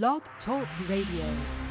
Blog Talk Radio.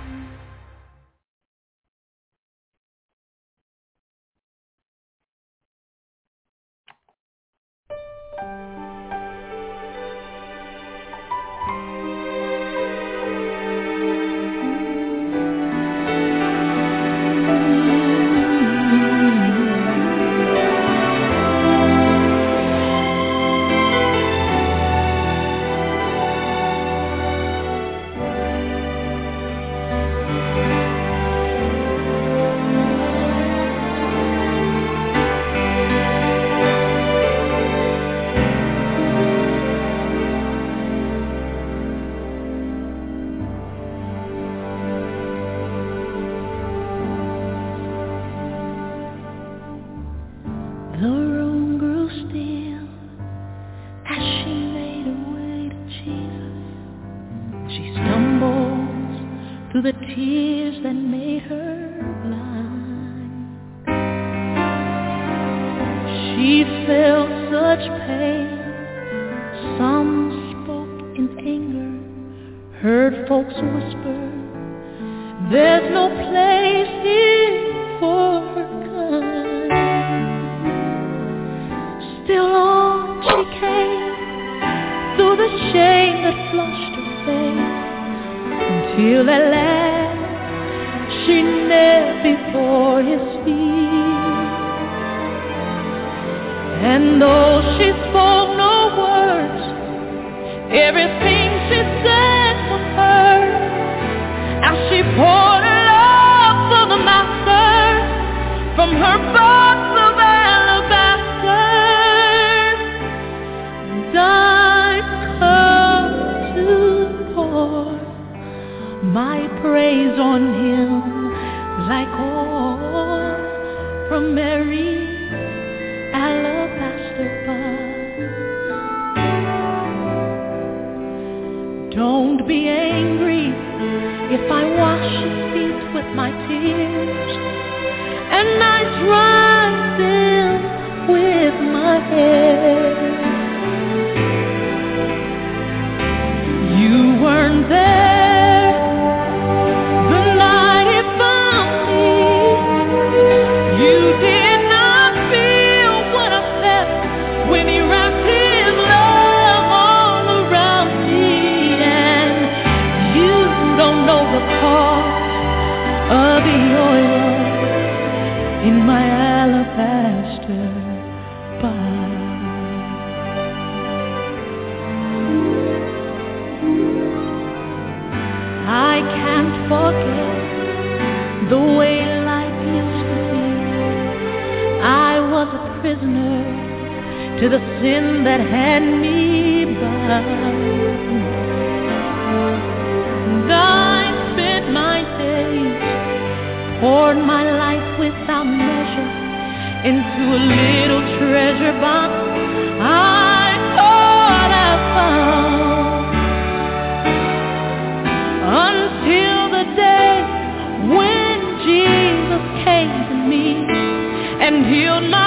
Healed my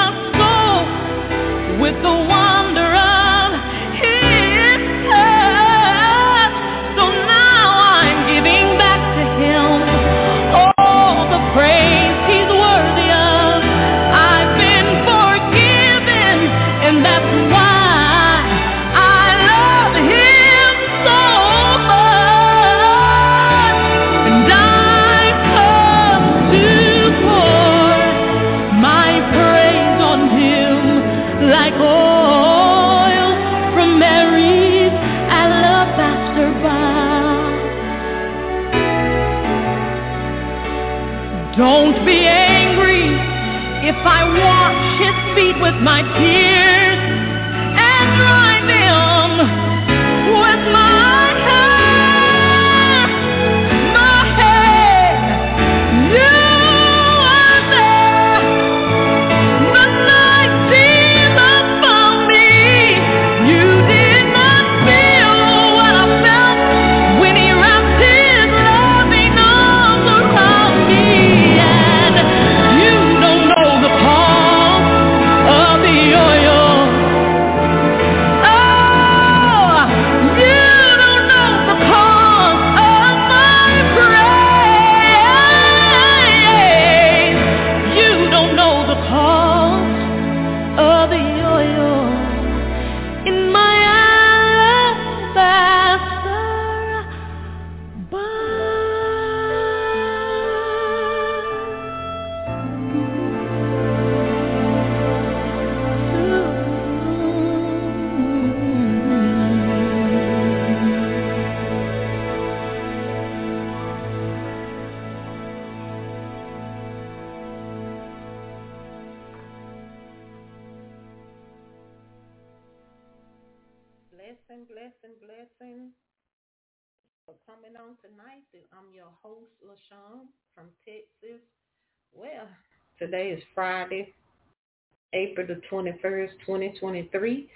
21st, 2023.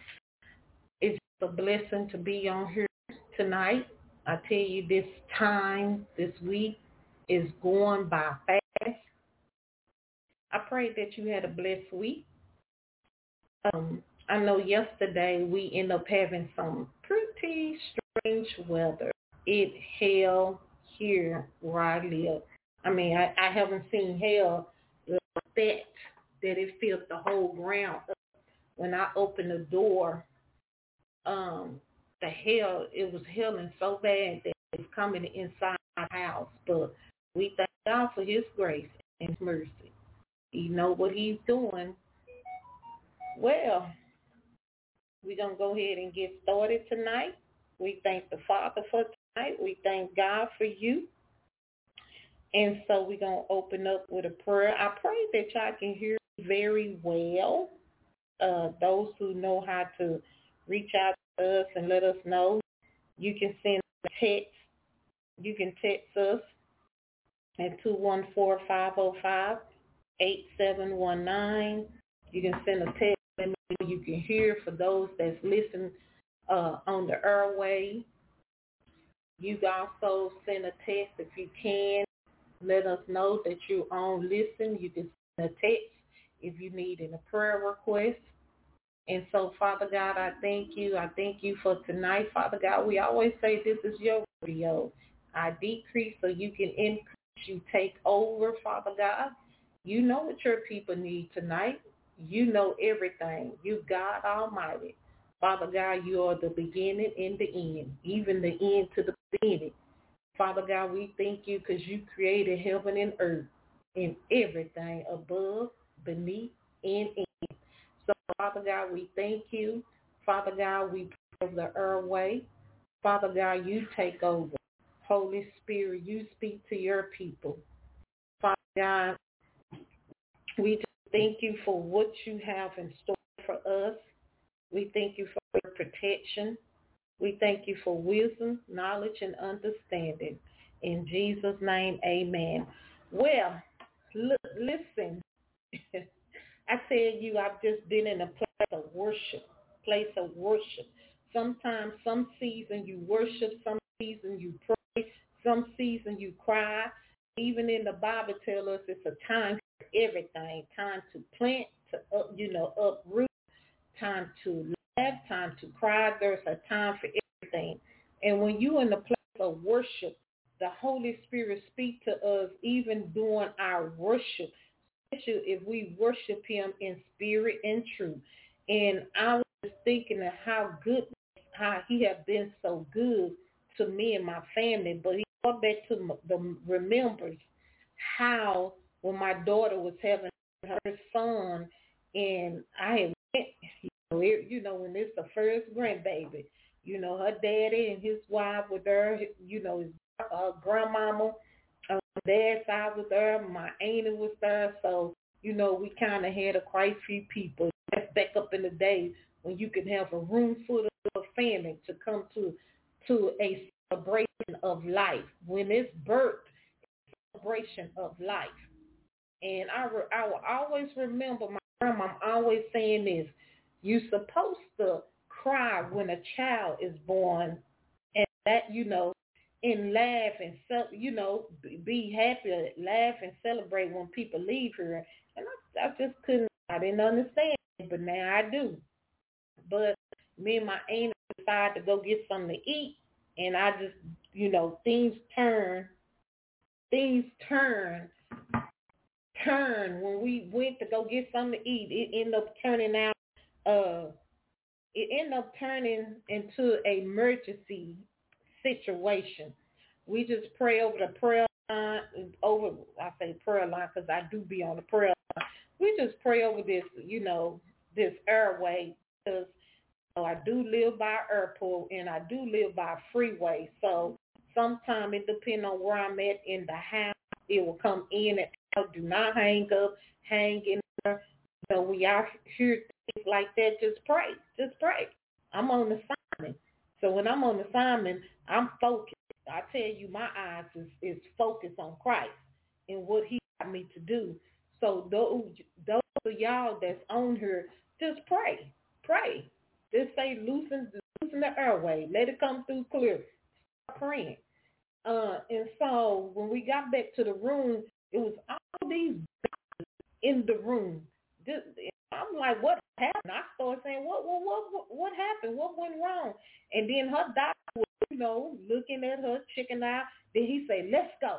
It's a blessing to be on here tonight. I tell you, this time, this week is going by fast. I pray that you had a blessed week. Um, I know yesterday we ended up having some pretty strange weather. It hail here where I live. I mean, I, I haven't seen hail like that, that it filled the whole ground up. When I opened the door, um, the hell, it was hailing so bad that it's coming inside my house. But we thank God for his grace and his mercy. You know what he's doing. Well, we're going to go ahead and get started tonight. We thank the Father for tonight. We thank God for you. And so we're going to open up with a prayer. I pray that y'all can hear very well. Uh, those who know how to reach out to us and let us know, you can send a text. You can text us at 214-505-8719. You can send a text and you can hear for those that's listening uh, on the airway. You can also send a text if you can. Let us know that you're on listen. You can send a text if you need a prayer request. And so, Father God, I thank you. I thank you for tonight, Father God. We always say this is your radio. I decrease so you can increase. You take over, Father God. You know what your people need tonight. You know everything. You God Almighty. Father God, you are the beginning and the end, even the end to the beginning. Father God, we thank you because you created heaven and earth and everything above, beneath, and in. So, Father God, we thank you. Father God, we pray the earth airway. Father God, you take over. Holy Spirit, you speak to your people. Father God, we thank you for what you have in store for us. We thank you for your protection. We thank you for wisdom, knowledge, and understanding. In Jesus' name, amen. Well, look, listen. I tell you, I've just been in a place of worship, place of worship. Sometimes, some season you worship, some season you pray, some season you cry. Even in the Bible tell us it's a time for everything. Time to plant, to up, you know, uproot, time to laugh, time to cry. There's a time for everything. And when you in the place of worship, the Holy Spirit speak to us even during our worship, especially if we worship him in spirit and truth. And I was thinking of how good, how he had been so good to me and my family, but he brought back to the remembers how when my daughter was having her son, and I had you know, it, you know when it's the first grandbaby, you know, her daddy and his wife with her, you know, his uh, grandmama, dad's side with her, my auntie was there, so you know we kind of had a quite few people. That's back up in the days when you could have a room full of family to come to to a celebration of life. When it's birth, celebration of life. And I, re- I will always remember my grandma always saying this, you're supposed to cry when a child is born and that, you know, and laugh and, self you know, be happy, laugh and celebrate when people leave here. And I, I just couldn't, I didn't understand, but now I do. But me and my aunt decided to go get something to eat, and I just, you know, things turn, things turn turn when we went to go get something to eat. It ended up turning out uh it ended up turning into a emergency situation. We just pray over the prayer line, over I say prayer line because I do be on the prayer line. We just pray over this, you know, this airway because you know, I do live by airport and I do live by freeway. So sometimes it depends on where I'm at in the house. It will come in and out. do not hang up, hang in there. Know, we are hear things like that, just pray. Just pray. I'm on assignment. So when I'm on assignment, I'm focused. I tell you, my eyes is, is focused on Christ and what he got me to do. So those, those of y'all that's on here, just pray. Pray. Just say loosen, loosen the airway. Let it come through clear. Start praying. Uh, and so when we got back to the room, it was all these in the room. This, I'm like, what happened? I started saying, what, what, what, what happened? What went wrong? And then her doctor was, know, looking at her, checking out. Then he said, let's go,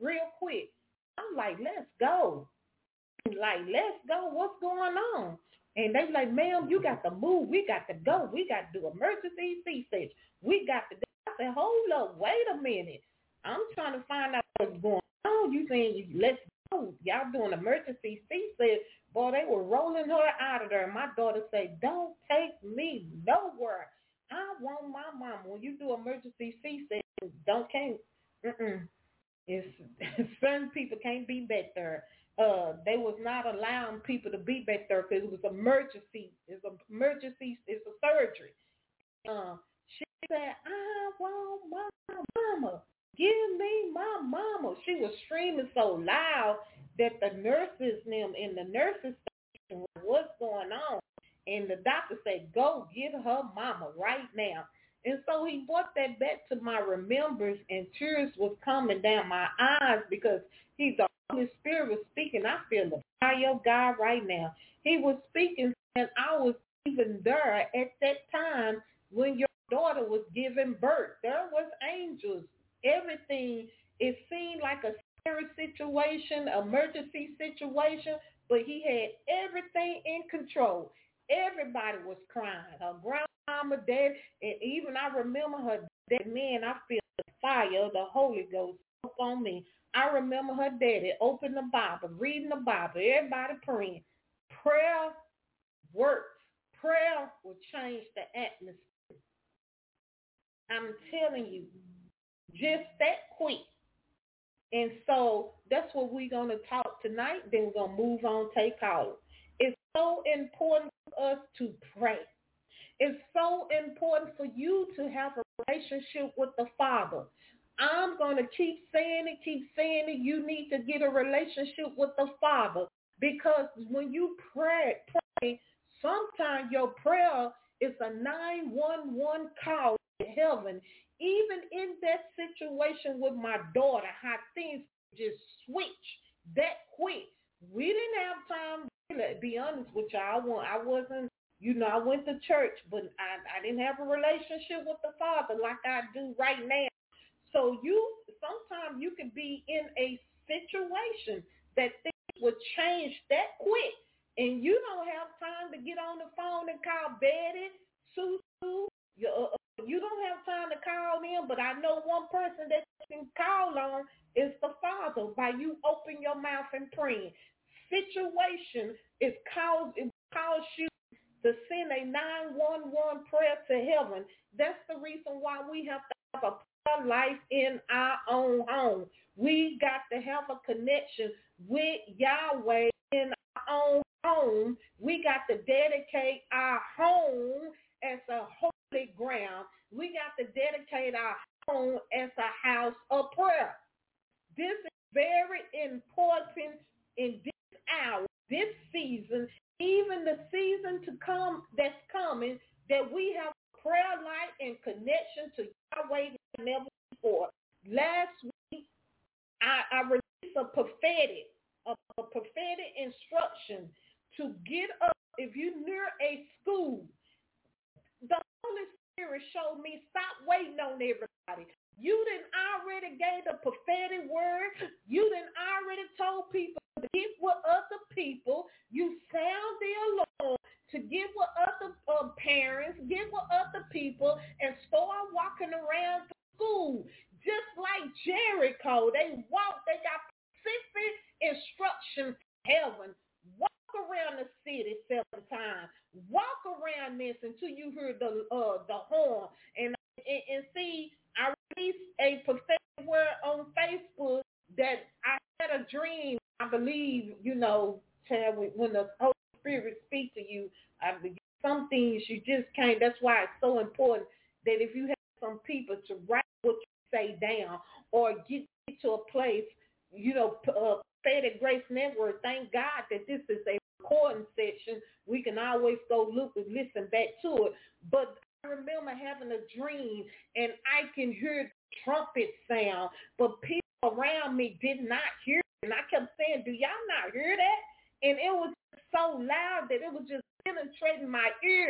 real quick. I'm like, let's go. Like, let's go. What's going on? And they like, ma'am, you got to move. We got to go. We got to do emergency C-section. We got to do. I said, hold up. Wait a minute. I'm trying to find out what's going on. You saying, let's go. Y'all doing emergency C-section. Boy, they were rolling her out of there. My daughter said, don't take me nowhere. I want my mama. When you do emergency C-section, don't can't. Mm-mm. It's certain people can't be back there uh, they was not allowing people to be back there because it was emergency. It's emergency. It's a surgery. Uh, she said, "I want my mama. Give me my mama." She was screaming so loud that the nurses them in the nurses station what's going on, and the doctor said, "Go get her mama right now." And so he brought that back to my remembrance, and tears was coming down my eyes because he's the Holy Spirit was speaking. I feel the fire of God right now. He was speaking, and I was even there at that time when your daughter was giving birth. There was angels. Everything. It seemed like a scary situation, emergency situation, but he had everything in control. Everybody was crying. Her grandmama, dad, and even I remember her dad. Man, I feel the fire of the Holy Ghost up on me. I remember her daddy opening the Bible, reading the Bible, everybody praying. Prayer works. Prayer will change the atmosphere. I'm telling you, just that quick. And so that's what we're going to talk tonight. Then we're going to move on, take calls. So important for us to pray. It's so important for you to have a relationship with the Father. I'm going to keep saying it, keep saying it. You need to get a relationship with the Father because when you pray, pray sometimes your prayer is a 911 call to heaven. Even in that situation with my daughter, how things just switch that quick. We didn't have time. Be honest with you, I, I wasn't you know, I went to church, but I, I didn't have a relationship with the Father like I do right now. So you sometimes you can be in a situation that things would change that quick, and you don't have time to get on the phone and call Betty, Sue, you, uh, uh, you don't have time to call them. But I know one person that you can call on is the Father by you open your mouth and praying. Situation is cause it cause you to send a 911 prayer to heaven. That's the reason why we have to have a prayer life in our own home. We got to have a connection with Yahweh in our own home. We got to dedicate our home as a holy ground. We got to dedicate our home as a house of prayer. This is very important in hour, this season, even the season to come that's coming, that we have prayer life and connection to Yahweh than never before. Last week, I, I released a prophetic, a, a prophetic instruction to get up if you're near a school. The Holy Spirit showed me stop waiting on everybody. You didn't already gave the prophetic word. You didn't already told people to get with other people. You sound the alarm to get with other uh, parents, get with other people, and start walking around the school. Just like Jericho, they walked, they got specific instructions from heaven. Walk around the city seven times. Walk around this until you hear the uh, the horn. And, and and see released a prophetic word on Facebook that I had a dream. I believe, you know, when the Holy Spirit speaks to you, I some things you just can't. That's why it's so important. that if you have some people to write what you say down or get to a place, you know, uh, Prophetic Grace Network, thank God that this is a recording session. We can always go look and listen back to it. But I remember having a dream and I can hear trumpet sound, but people around me did not hear it. And I kept saying, do y'all not hear that? And it was so loud that it was just penetrating my ear.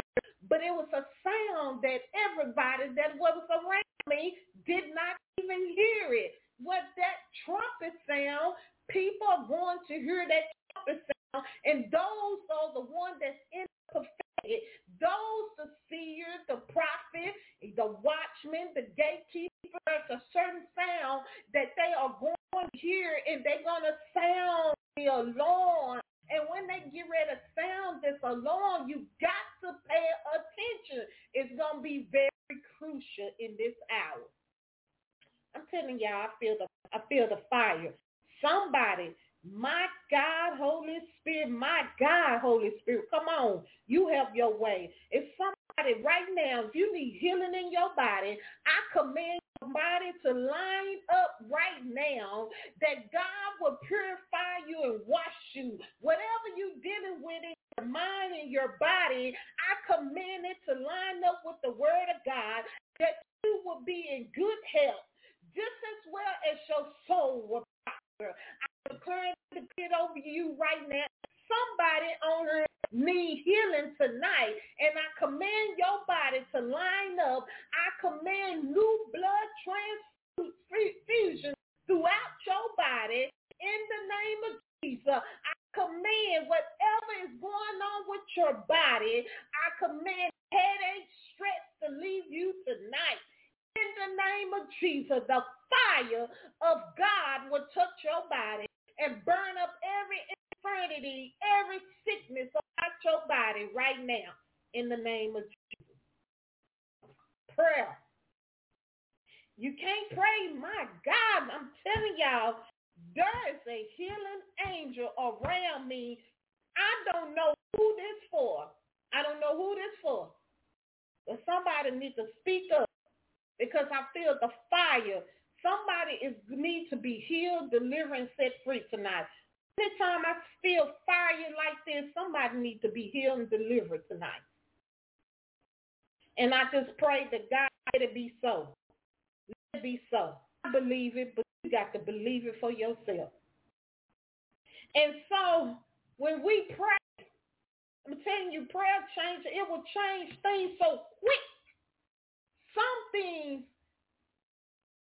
But it was a sound that everybody that was around me did not even hear it. What that trumpet sound, people are going to hear that trumpet sound, and those are the ones that's in. Those the seers, the prophet, the watchman, the gatekeeper, there's a certain sound that they are going to hear, and they're going to sound the alarm and when they get ready to sound this alarm, you got to pay attention. It's going to be very crucial in this hour. I'm telling y'all, I feel the I feel the fire. Somebody, my God, Holy Spirit, my God, Holy Spirit, come on. You have your way. If somebody right now, if you need healing in your body, I command your body to line up right now that God will purify you and wash you. Whatever you're dealing with in your mind and your body, I command it to line up with the word of God that you will be in good health just as well as your soul will prosper. I declare to get over you right now. Somebody on her need healing tonight. And I command your body to line up. I command new blood transfusion throughout your body in the name of Jesus. I command whatever is going on with your body, I command headache, stress to leave you tonight. In the name of Jesus, the fire of God will touch your body and burn up every infirmity, every sickness about your body right now in the name of Jesus. Prayer. You can't pray. My God, I'm telling y'all, there is a healing angel around me. I don't know who this for. I don't know who this for. But somebody needs to speak up because I feel the fire. Somebody is need to be healed, delivered, and set free tonight. Anytime I feel fire like this, somebody needs to be healed and delivered tonight. And I just pray that God let it be so. Let it be so. I believe it, but you got to believe it for yourself. And so when we pray, I'm telling you, prayer change, it will change things so quick. Some things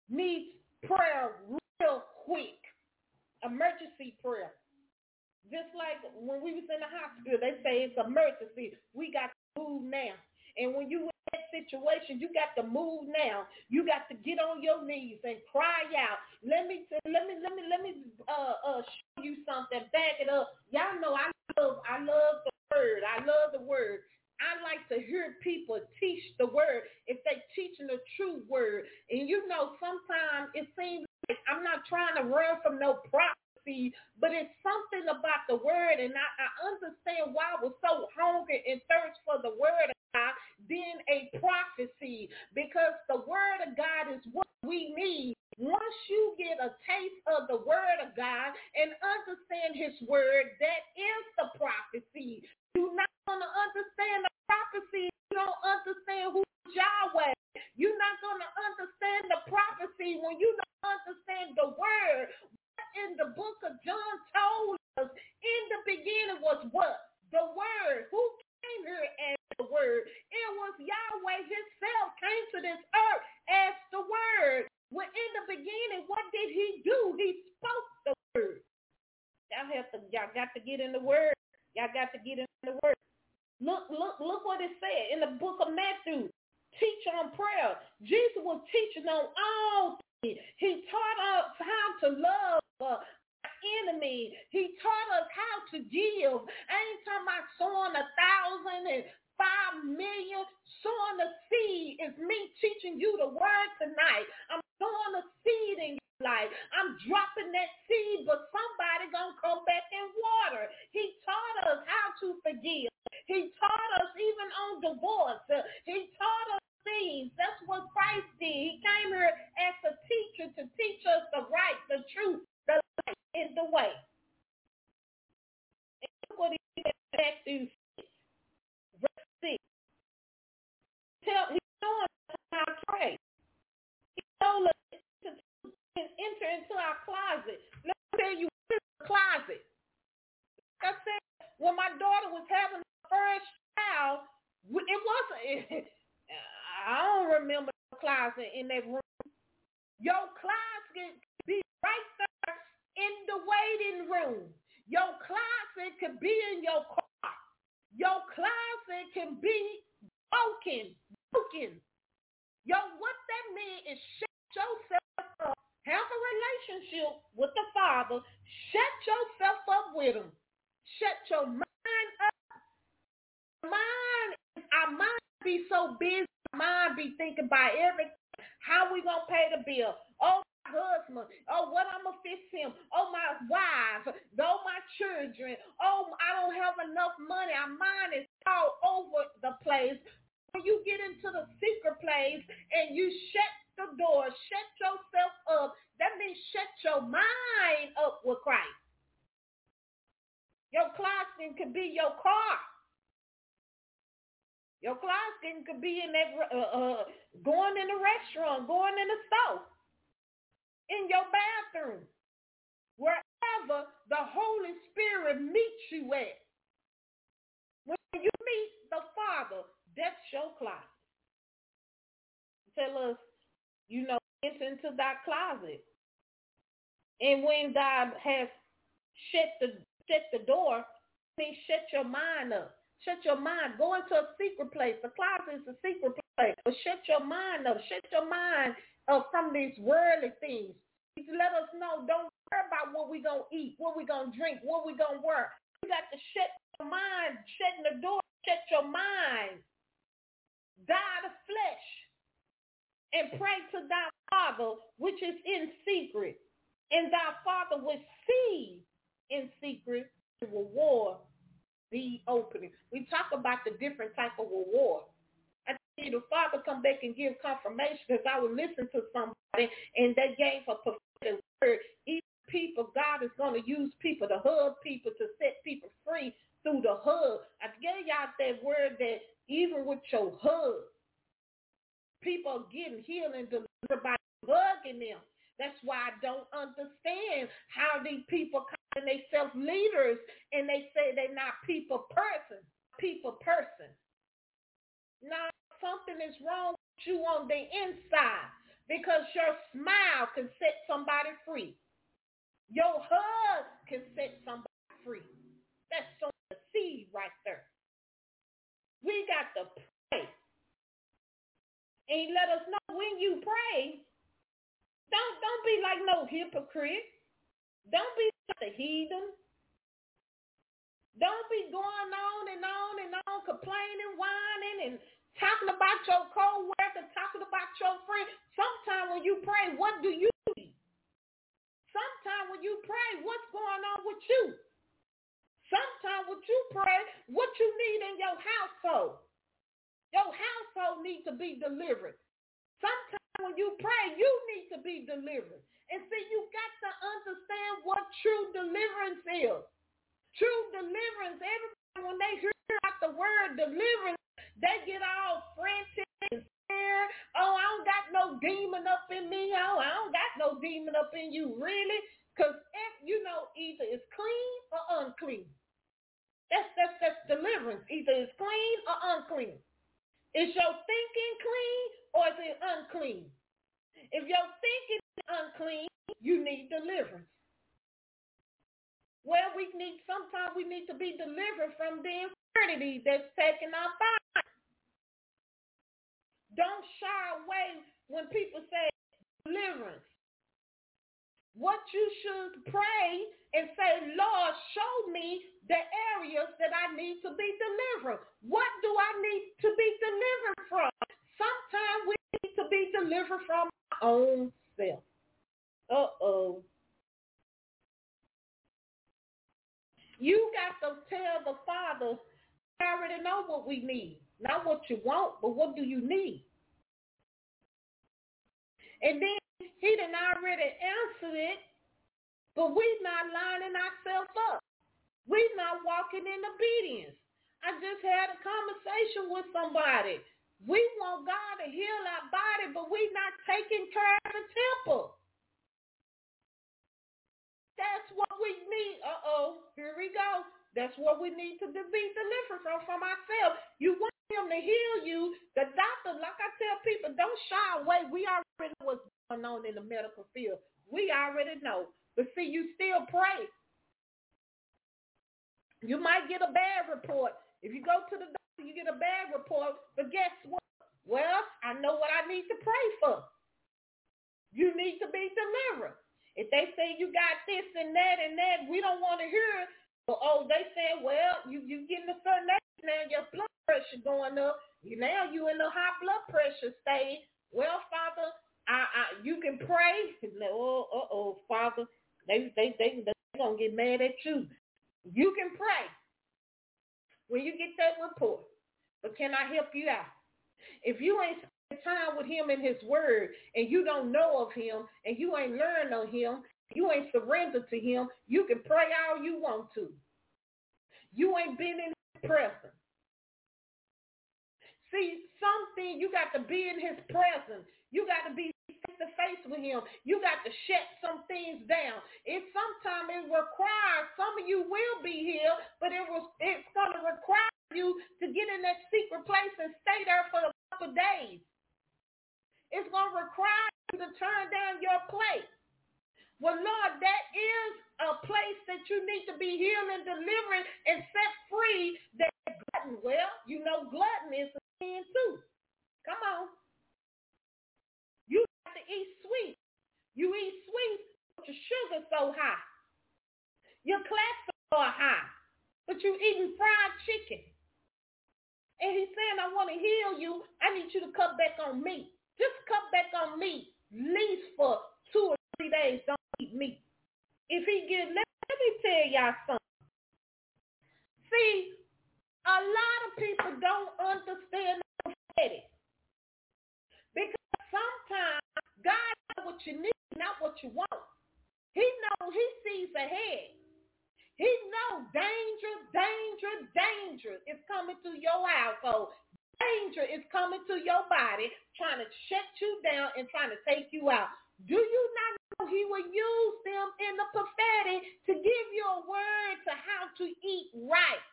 need prayer real quick. Emergency prayer. Just like when we was in the hospital, they say it's emergency. We got to move now. And when you in that situation, you got to move now. You got to get on your knees and cry out. Let me, let me, let me, let me uh, uh, show you something. Back it up. Y'all know I love, I love the word. I love the word. I like to hear people teach the word if they're teaching the true word. And you know, sometimes it seems like I'm not trying to run from no prophecy, but it's something about the word, and I, I understand why I was so hungry and thirst for the word of God being a prophecy, because the word of God is what we need. Once you get a taste of the word of God and understand his word, that is the prophecy. You're not going to understand prophecy. You don't understand who Yahweh. You're not going to understand the prophecy when you don't understand the word What in the book of John told us in the beginning was what? The word. Who came here as the word? It was Yahweh himself came to this earth as the word. When in the beginning, what did he do? He spoke the word. Y'all have to, y'all got to get in the word. Y'all got to get in the word. Look, look, look what it said in the book of Matthew. Teach on prayer. Jesus was teaching on all things. he taught us how to love uh, enemy. He taught us how to give. I ain't talking about sowing a thousand and five million. Sowing a seed is me teaching you the word tonight. I'm sowing a seed in life. I'm dropping that seed, but somebody gonna come back and water. He taught us how to forgive. He taught us even on divorce. He taught us means. That's what Christ did. He came here as a teacher to teach us the right, the truth, the light, and the way. And look what he said in Matthew 6, verse 6. Tell, he's showing us how to pray. He told us to enter into our closet. Let me tell you, closet? Like I said, when my daughter was having her first child, it wasn't. I don't remember the closet in that room. Your closet could be right there in the waiting room. Your closet could be in your car. Your closet can be broken, broken. Yo, what that means is shut yourself up. Have a relationship really. if you know, either it's clean or unclean. That's, that's, that's deliverance. Either it's clean or unclean. Is your thinking clean or is it unclean? If your thinking is unclean, you need deliverance. Well, we need sometimes we need to be delivered from the infirmity that's taking our body. Don't shy away when people say deliverance. What you should pray and say, Lord, show me the areas that I need to be delivered. What do I need to be delivered from? Sometimes we need to be delivered from our own self. Uh-oh. You got to tell the Father, I already know what we need. Not what you want, but what do you need? And then he done already answered it, but we not lining ourselves up. We not walking in obedience. I just had a conversation with somebody. We want God to heal our body, but we not taking care of the temple. That's what we need. Uh-oh, here we go. That's what we need to be delivered from, from ourselves. You want him to heal you. The doctor, like I tell people, don't shy away. We already what's going on in the medical field. We already know. But see, you still pray. You might get a bad report. If you go to the doctor, you get a bad report. But guess what? Well, I know what I need to pray for. You need to be delivered. If they say you got this and that and that, we don't want to hear it. But, oh, they say, well, you you getting a certain age now, your blood pressure going up. You now you in the high blood pressure stage. Well, Father, I, I you can pray. oh, uh oh, Father, they they they they gonna get mad at you. You can pray when you get that report. But can I help you out? If you ain't spend time with him in his word and you don't know of him and you ain't learned of him, you ain't surrendered to him, you can pray all you want to. You ain't been in his presence. See, something you got to be in his presence. You got to be to face with him. You got to shut some things down. It sometimes it requires some of you will be here, but it was it's gonna require you to get in that secret place and stay there for a couple days. It's gonna require you to turn down your plate. Well, Lord, that is a place that you need to be healed and delivered and set free. That glutton, well, you know, glutton is a sin too. Come on. Eat sweet. You eat sweet, but your sugar's so high. Your cholesterol are high, but you eating fried chicken. And he's saying, I want to heal you. I need you to cut back on meat. Just cut back on meat, least for two or three days. Don't eat meat. If he gives, let, let me tell y'all something. See, a lot of people don't understand prophetic. Because sometimes God knows what you need, not what you want. He knows, he sees ahead. He knows danger, danger, danger is coming to your household. Danger is coming to your body, trying to shut you down and trying to take you out. Do you not know he will use them in the prophetic to give you a word to how to eat right?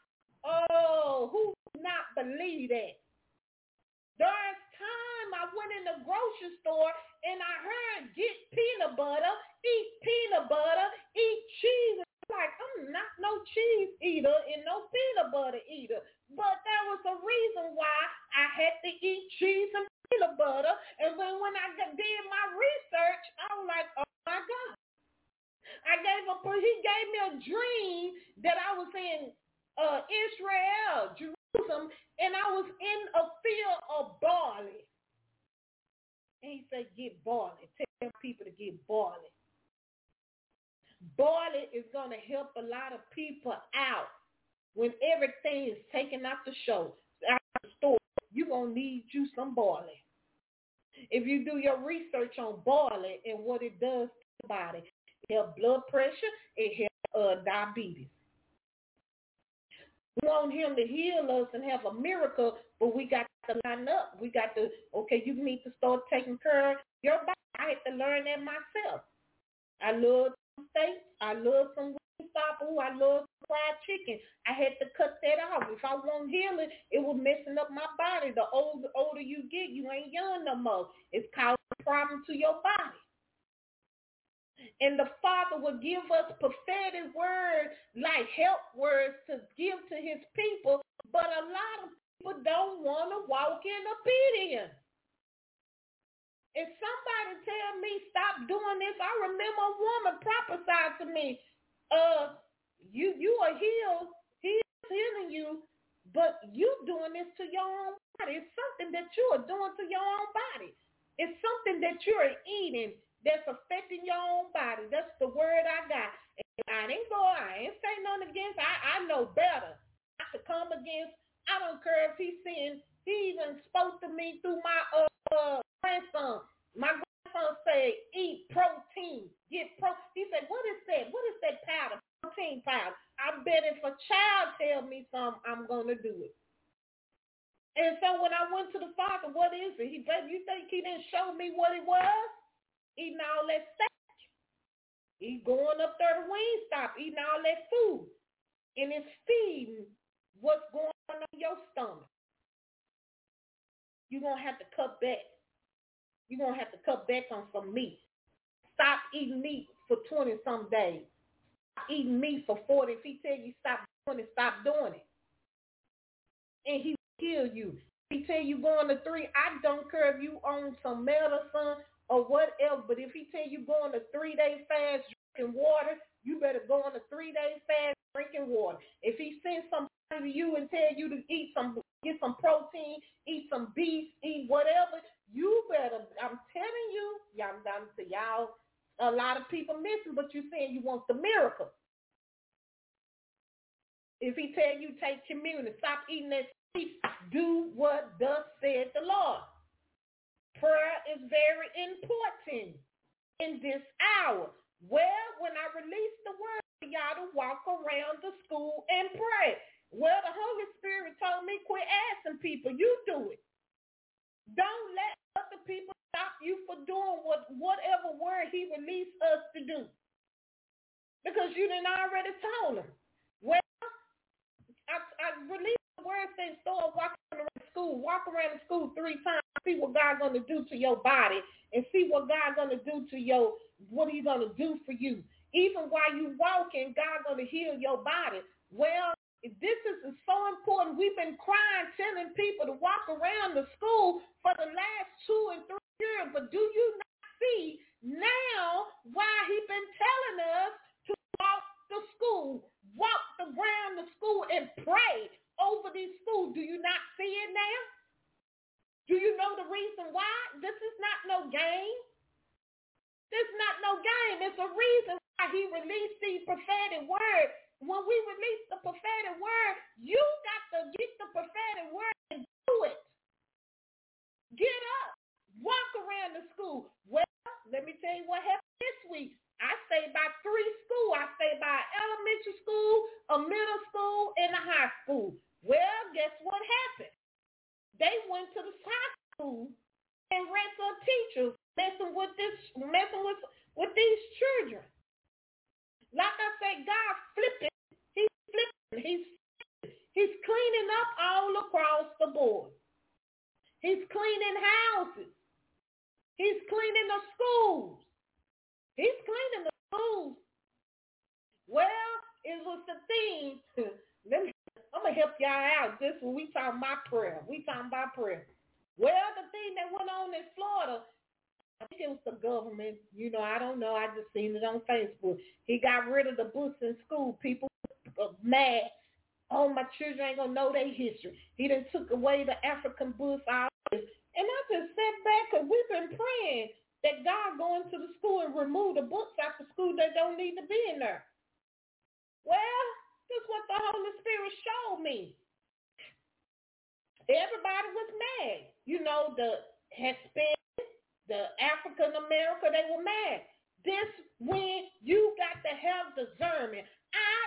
Oh, who would not believe that? There's I went in the grocery store and I heard get peanut butter, eat peanut butter, eat cheese. Like I'm not no cheese eater and no peanut butter eater, but there was a reason why I had to eat cheese and peanut butter. And when when I did my research, I was like, oh my God. I gave up. He gave me a dream that I was in uh, Israel, Jerusalem, and I was in a field of barley. And he said, get barley. Tell people to get barley. Barley is going to help a lot of people out when everything is taken out the show, out the store. You're going to need you some barley. If you do your research on barley and what it does to the body, it helps blood pressure, it helps uh, diabetes. We want him to heal us and have a miracle, but we got to line up. We got to, okay, you need to start taking care of your body. I had to learn that myself. I love steak. I love some Wingstop. Ooh, I love fried chicken. I had to cut that off. If I want healing, it was messing up my body. The older, older you get, you ain't young no more. It's causing a problem to your body. And the Father will give us prophetic words like help words to give to his people, but a lot of people don't want to walk in obedience. If somebody tell me stop doing this, I remember a woman prophesied to me, uh, you you are healed, he is healing you, but you doing this to your own body. It's something that you are doing to your own body. It's something that you're eating that's affecting your own body. That's the word I got. And I ain't go, I ain't say nothing against. I, I know better not to come against. I don't care if he's saying he even spoke to me through my uh, grandson. My grandson said, eat protein, get pro. He said, what is that? What is that powder? Protein powder. I bet if a child tell me something, I'm gonna do it. And so when I went to the father, what is it? He said, you think he didn't show me what it was? Eating all that steak. He going up there to Wingstop, eating all that food. And it's feeding what's going on your stomach. You're going to have to cut back. You're going to have to cut back on some meat. Stop eating meat for 20 some days. Stop eating meat for 40. If he tell you stop doing it, stop doing it. And he kill you. He tell you going to three, I don't care if you own some medicine or whatever, but if he tell you going to three days fast drinking water, you better go on a three days fast drinking water. If he sends somebody to you and tell you to eat some, get some protein, eat some beef, eat whatever, you better, I'm telling you, y'all, I'm to y'all, a lot of people missing, but you saying you want the miracle. If he tell you take communion, stop eating that do what thus said the Lord. Prayer is very important in this hour. Well, when I release the word y'all to walk around the school and pray. Well, the Holy Spirit told me quit asking people. You do it. Don't let other people stop you for doing what whatever word he released us to do. Because you didn't already told him. Well, I, I released word says start walking around school, walk around the school three times, see what God's gonna do to your body and see what God's gonna do to your what he's gonna do for you. Even while you walking, God's gonna heal your body. Well, this is so important. We've been crying, telling people to walk around the school for the last two and three years, but do you not see now why he's been telling us to walk the school, walk the ground the school and pray over these schools. Do you not see it now? Do you know the reason why? This is not no game. This is not no game. It's a reason why he released these prophetic words. When we release the prophetic word, you got to get the prophetic word and do it. Get up. Walk around the school. Well, let me tell you what happened this week. I stayed by three schools. I stayed by elementary school, a middle school, and a high school. Well, guess what happened? They went to the high school and ran some teachers messing with this, messing with with these children. Like I said, God flipping. He's flipping. He's he's cleaning up all across the board. He's cleaning houses. He's cleaning the schools. He's cleaning the schools. Well, it was the theme. Let me I'm gonna help y'all out. This when we talking about prayer. We talking about prayer. Well, the thing that went on in Florida, I think it was the government. You know, I don't know. I just seen it on Facebook. He got rid of the books in school. People uh, mad. Oh, my children ain't gonna know their history. He done took away the African books out. And I just sat back because we've been praying that God go into the school and remove the books out the school that don't need to be in there. Well, this is what the Holy Spirit showed me. Everybody was mad. You know, the Hispanic, the African American, they were mad. This when you got to have discernment. I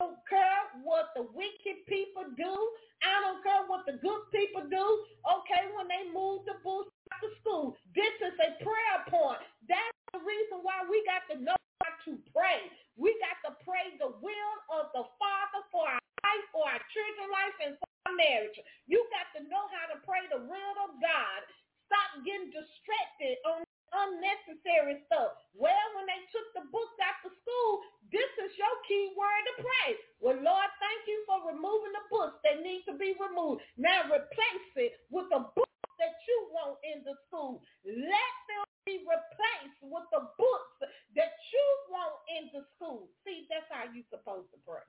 don't care what the wicked people do. I don't care what the good people do. Okay, when they move the booth to school, this is a prayer point. That's the reason why we got to know how to pray. We got to pray the will of the Father for our life, for our children's life, and for our marriage. You got to know how to pray the will of God. Stop getting distracted on unnecessary stuff. Well, when they took the books out of school, this is your key word to pray. Well, Lord, thank you for removing the books that need to be removed. Now replace it with the books that you want in the school. Let them be replaced with the books that you want in the school. See, that's how you're supposed to pray.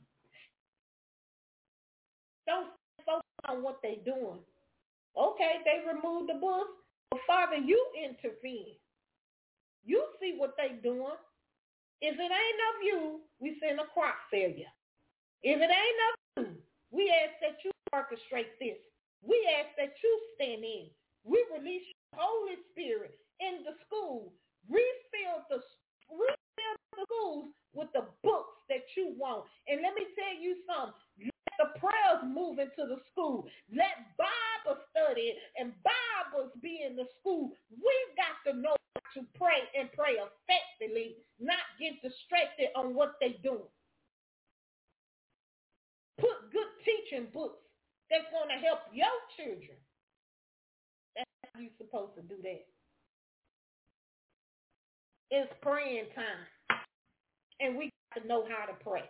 Don't focus on what they're doing. Okay, they removed the books. But Father, you intervene. You see what they're doing. If it ain't of you, we send a crop failure. If it ain't of you, we ask that you orchestrate this. We ask that you stand in. We release your Holy Spirit in the school Refill the refill the schools with the books that you want. And let me tell you something. The prayers move into the school. Let Bible study and Bibles be in the school. We've got to know how to pray and pray effectively, not get distracted on what they're doing. Put good teaching books that's going to help your children. That's how you're supposed to do that. It's praying time. And we got to know how to pray.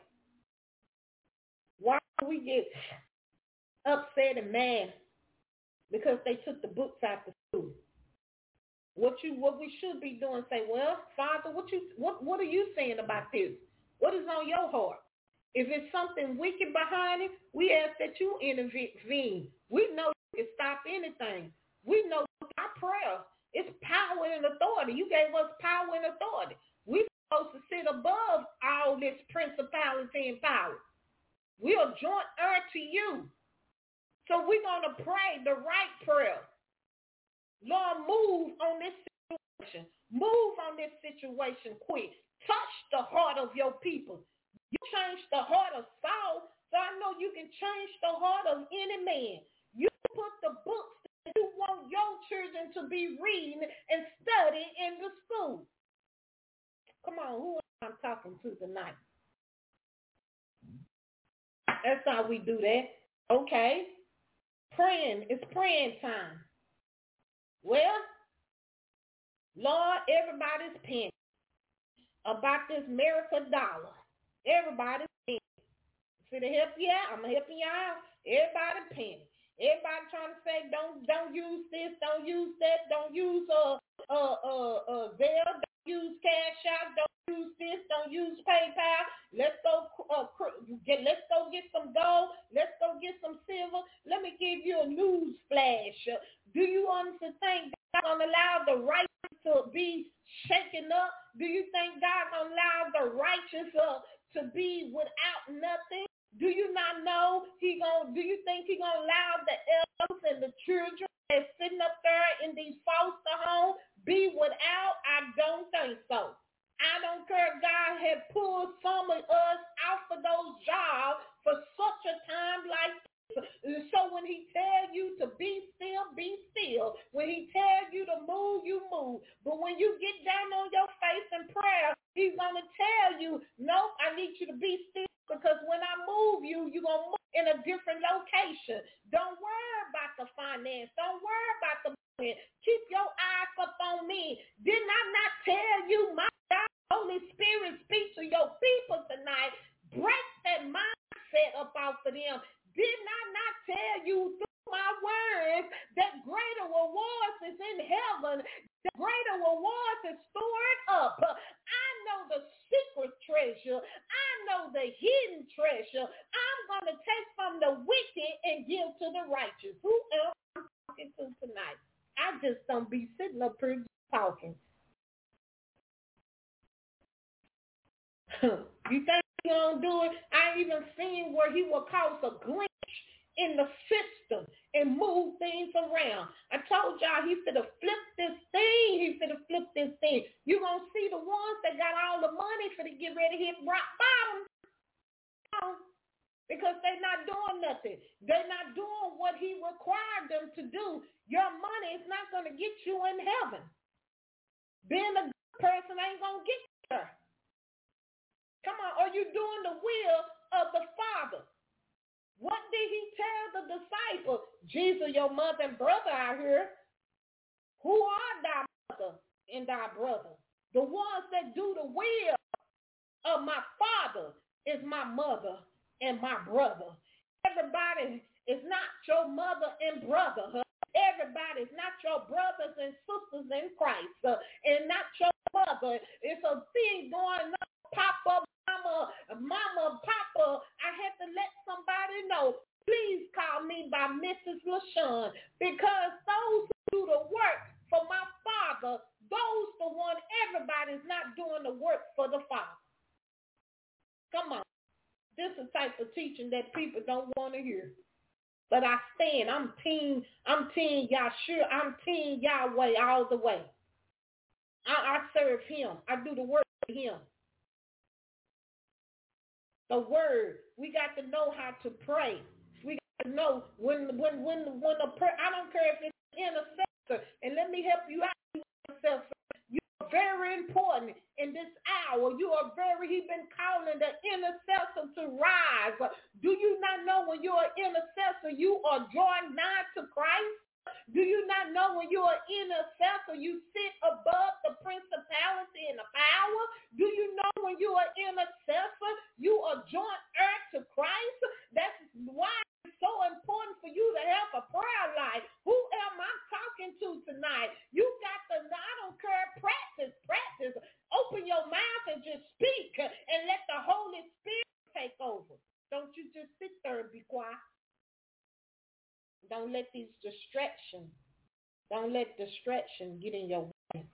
Why do we get upset and mad? Because they took the books out of school. What you what we should be doing, say, well, Father, what you what what are you saying about this? What is on your heart? If it's something wicked behind it, we ask that you intervene. We know you can stop anything. We know our prayer is power and authority. You gave us power and authority. We're supposed to sit above all this principality and power. We are joint heir to you. So we're going to pray the right prayer. Lord, move on this situation. Move on this situation quick. Touch the heart of your people. You change the heart of Saul, so I know you can change the heart of any man. You put the books that you want your children to be reading and studying in the school. Come on, who am I talking to tonight? That's how we do that. Okay. Praying. It's praying time. Well, Lord, everybody's paying about this America dollar. Everybody's paying. See the help you out? I'm helping you out. Everybody paying. Everybody trying to say don't don't use this, don't use that, don't use uh uh uh uh don't use Cash App, don't use this, don't use PayPal. Let's go uh, get let's go get some gold. Let's go get some silver. Let me give you a news flash. Do you understand God gonna allow the righteous to be shaken up? Do you think God gonna allow the righteous uh, to be without nothing? Do you not know he gonna? do you think he gonna allow the elders and the children that's sitting up there in these foster homes be without? I don't think so. I don't care if God had pulled some of us out for those jobs for such a time like this. So when he tell you to be still, be still. When he tell you to move, you move. But when you get down on your face in prayer, he's going to tell you, no, I need you to be still because when I move you, you're going to move in a different location. Don't worry about the finance. Don't worry about the. Keep your eyes up on me. Didn't I not tell you, my God, Holy Spirit, speak to your people tonight. Break that mindset up off of them. Did I not tell you through my words that greater rewards is in heaven? The greater rewards is stored up. I know the secret treasure. I know the hidden treasure. I'm going to take from the wicked and give to the righteous. Who else I'm talking to tonight? I just don't be sitting up here talking. you think he gonna do it? I even seen where he will cause a glitch in the system and move things around. I told y'all he finna flip this thing. He finna flip this thing. You gonna see the ones that got all the money for to get ready to hit rock bottom. Because they're not doing nothing. They're not doing what he required them to do. Your money is not going to get you in heaven. Being a good person ain't going to get you there. Come on, are you doing the will of the Father? What did he tell the disciples? Jesus, your mother and brother are here. Who are thy mother and thy brother? The ones that do the will of my Father is my mother and my brother. Everybody is not your mother and brother. Everybody is not your brothers and sisters in Christ and not your mother. It's a thing going on. Up mama, mama, papa, I had to let somebody know, please call me by Mrs. LaShun because those who do the work for my father, those the one everybody's not doing the work for the father. Come on. This is the type of teaching that people don't want to hear. But I stand. I'm team. I'm team Yahshua. I'm team Yahweh all the way. I, I serve him. I do the work for him. The word. We got to know how to pray. We got to know when when when when a prayer. I don't care if it's intercessor. And let me help you out, very important in this hour. You are very. He's been calling the intercessor to rise. Do you not know when you're intercessor, you are drawing nigh to Christ? Do you not know when you're an intercessor, you sit above the principality and the power? Do you know when you're an intercessor, you are joint heir to Christ? That's why it's so important for you to have a prayer life. Who am I talking to tonight? You got to, I don't care, practice, practice. Open your mouth and just speak and let the Holy Spirit take over. Don't you just sit there and be quiet. Don't let these distractions, don't let distraction get in your way.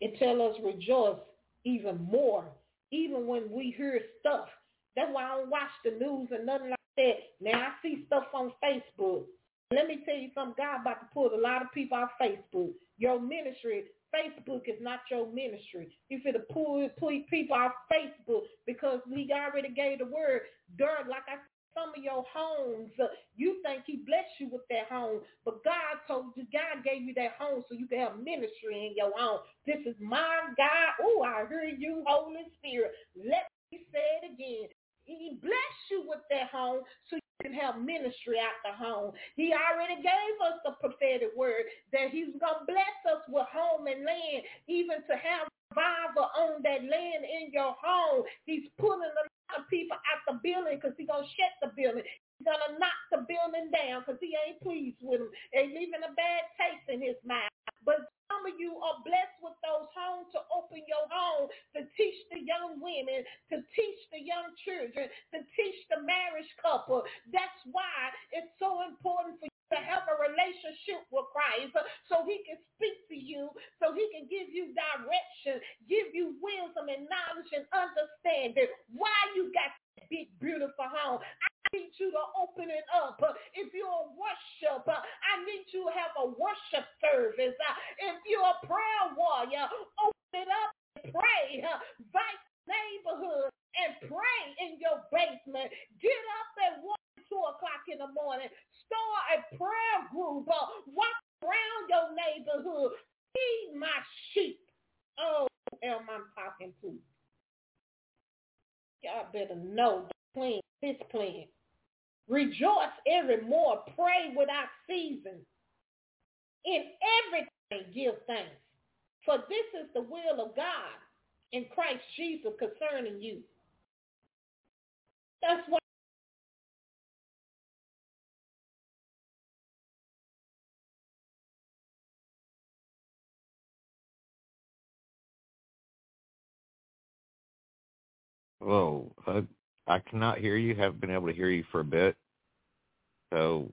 It tell us rejoice even more, even when we hear stuff. That's why I don't watch the news and nothing like that. Now I see stuff on Facebook. Let me tell you something. God about to pull a lot of people off Facebook. Your ministry, Facebook is not your ministry. You to pull, pull people off Facebook because we already gave the word. Dirt, like I some of your homes. You think he blessed you with that home, but God told you, God gave you that home so you can have ministry in your own. This is my God. Oh, I hear you, Holy Spirit. Let me say it again. He blessed you with that home so you can have ministry at the home. He already gave us the prophetic word that he's going to bless us with home and land, even to have revival on that land in your home. He's pulling a of people out the building because he's going to shut the building. To knock the building down because he ain't pleased with them. They leaving a bad taste in his mouth. But some of you are blessed with those homes to open your home, to teach the young women, to teach the young children, to teach the marriage couple. That's why it's so important for you to have a relationship with Christ so he can speak to you, so he can give you direction, give you wisdom and knowledge and understanding why you got big, beautiful home. I need you to open it up. If you're a worship, I need you to have a worship service. If you're a prayer warrior, open it up and pray. Invite neighborhood and pray in your basement. Get up at one, two o'clock in the morning. Start a prayer group. Walk around your neighborhood. Feed my sheep. Oh, am I talking to? Y'all better know the plan, this plan. Rejoice evermore. Pray without season. In everything give thanks. For this is the will of God in Christ Jesus concerning you. That's why Whoa, I, I cannot hear you. Haven't been able to hear you for a bit. So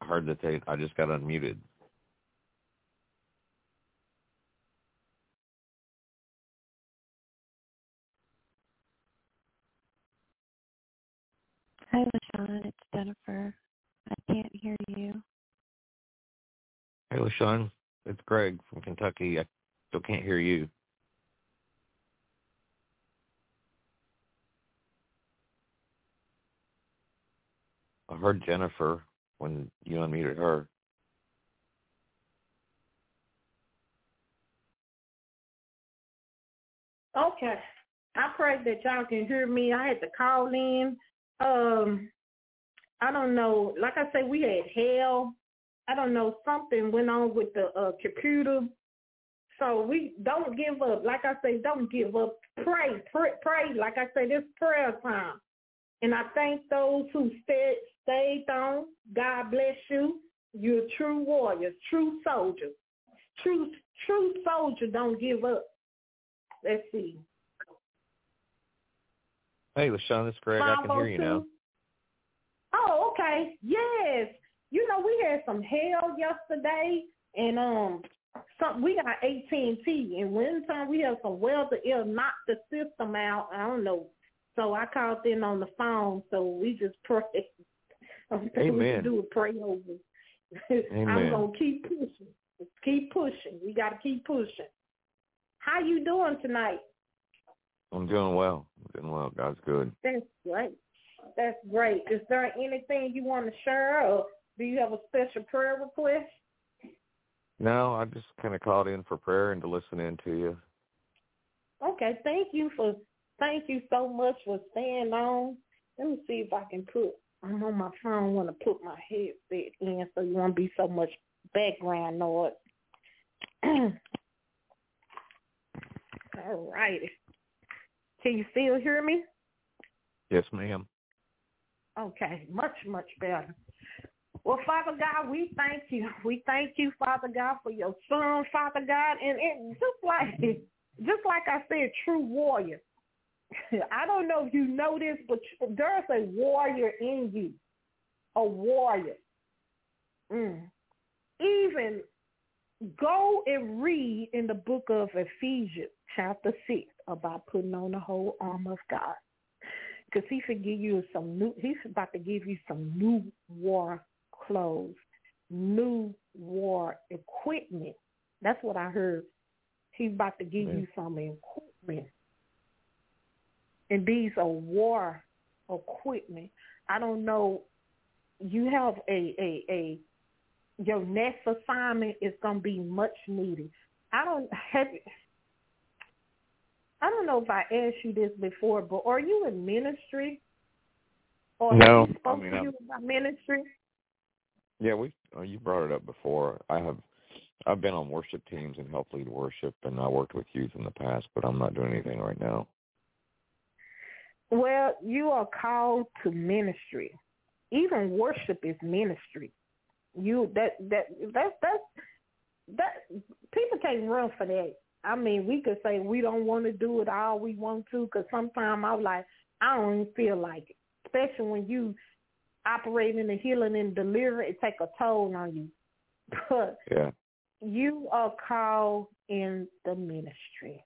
I heard that they, I just got unmuted. Hi, LaShun. It's Jennifer. I can't hear you. Hey, LaShun. It's Greg from Kentucky. I still can't hear you. I heard Jennifer when you unmuted her. Okay. I pray that y'all can hear me. I had to call in. Um, I don't know. Like I said, we had hell. I don't know. Something went on with the uh, computer. So we don't give up. Like I say, don't give up. Pray, pray, pray. Like I say, this prayer time. And I thank those who stayed, stayed on. God bless you. You're true warriors, true soldiers. True, true soldier don't give up. Let's see. Hey, LaShun, it's Greg. I can hear you now. Oh, okay. Yes. You know, we had some hail yesterday, and um, some we got AT and T, and one time we had some weather. It'll knock the system out. I don't know. So I called in on the phone. So we just pray. Amen. we do a pray over. Amen. I'm gonna keep pushing. Keep pushing. We got to keep pushing. How you doing tonight? I'm doing well. I'm doing well. God's good. That's great. That's great. Is there anything you want to share, or do you have a special prayer request? No, I just kind of called in for prayer and to listen in to you. Okay, thank you for thank you so much for staying on. Let me see if I can put I'm on my phone want to put my headset in so you won't be so much background noise. All righty. Can you still hear me? Yes, ma'am. Okay, much, much better. Well, Father God, we thank you. We thank you, Father God, for your son, Father God, and it just like just like I said, true warrior. I don't know if you know this, but there's a warrior in you, a warrior. Mm. Even go and read in the book of Ephesians, chapter six, about putting on the whole armor of God, because He should give you some new. He's about to give you some new war clothes, new war equipment. That's what I heard. He's about to give you some equipment and these are war equipment. I don't know. You have a a a your next assignment is going to be much needed. I don't have. I don't know if I asked you this before, but are you in ministry? Or no, have spoke I mean, to you about ministry? Yeah, we. Oh, you brought it up before. I have. I've been on worship teams and helped lead worship, and I worked with youth in the past, but I'm not doing anything right now. Well, you are called to ministry. Even worship is ministry. You that that that's that's that people can't run for that. I mean, we could say we don't want to do it all we want to, because sometimes I'm like, I don't even feel like it. Especially when you operate in the healing and deliverance, it take a toll on you. But yeah. you are called in the ministry.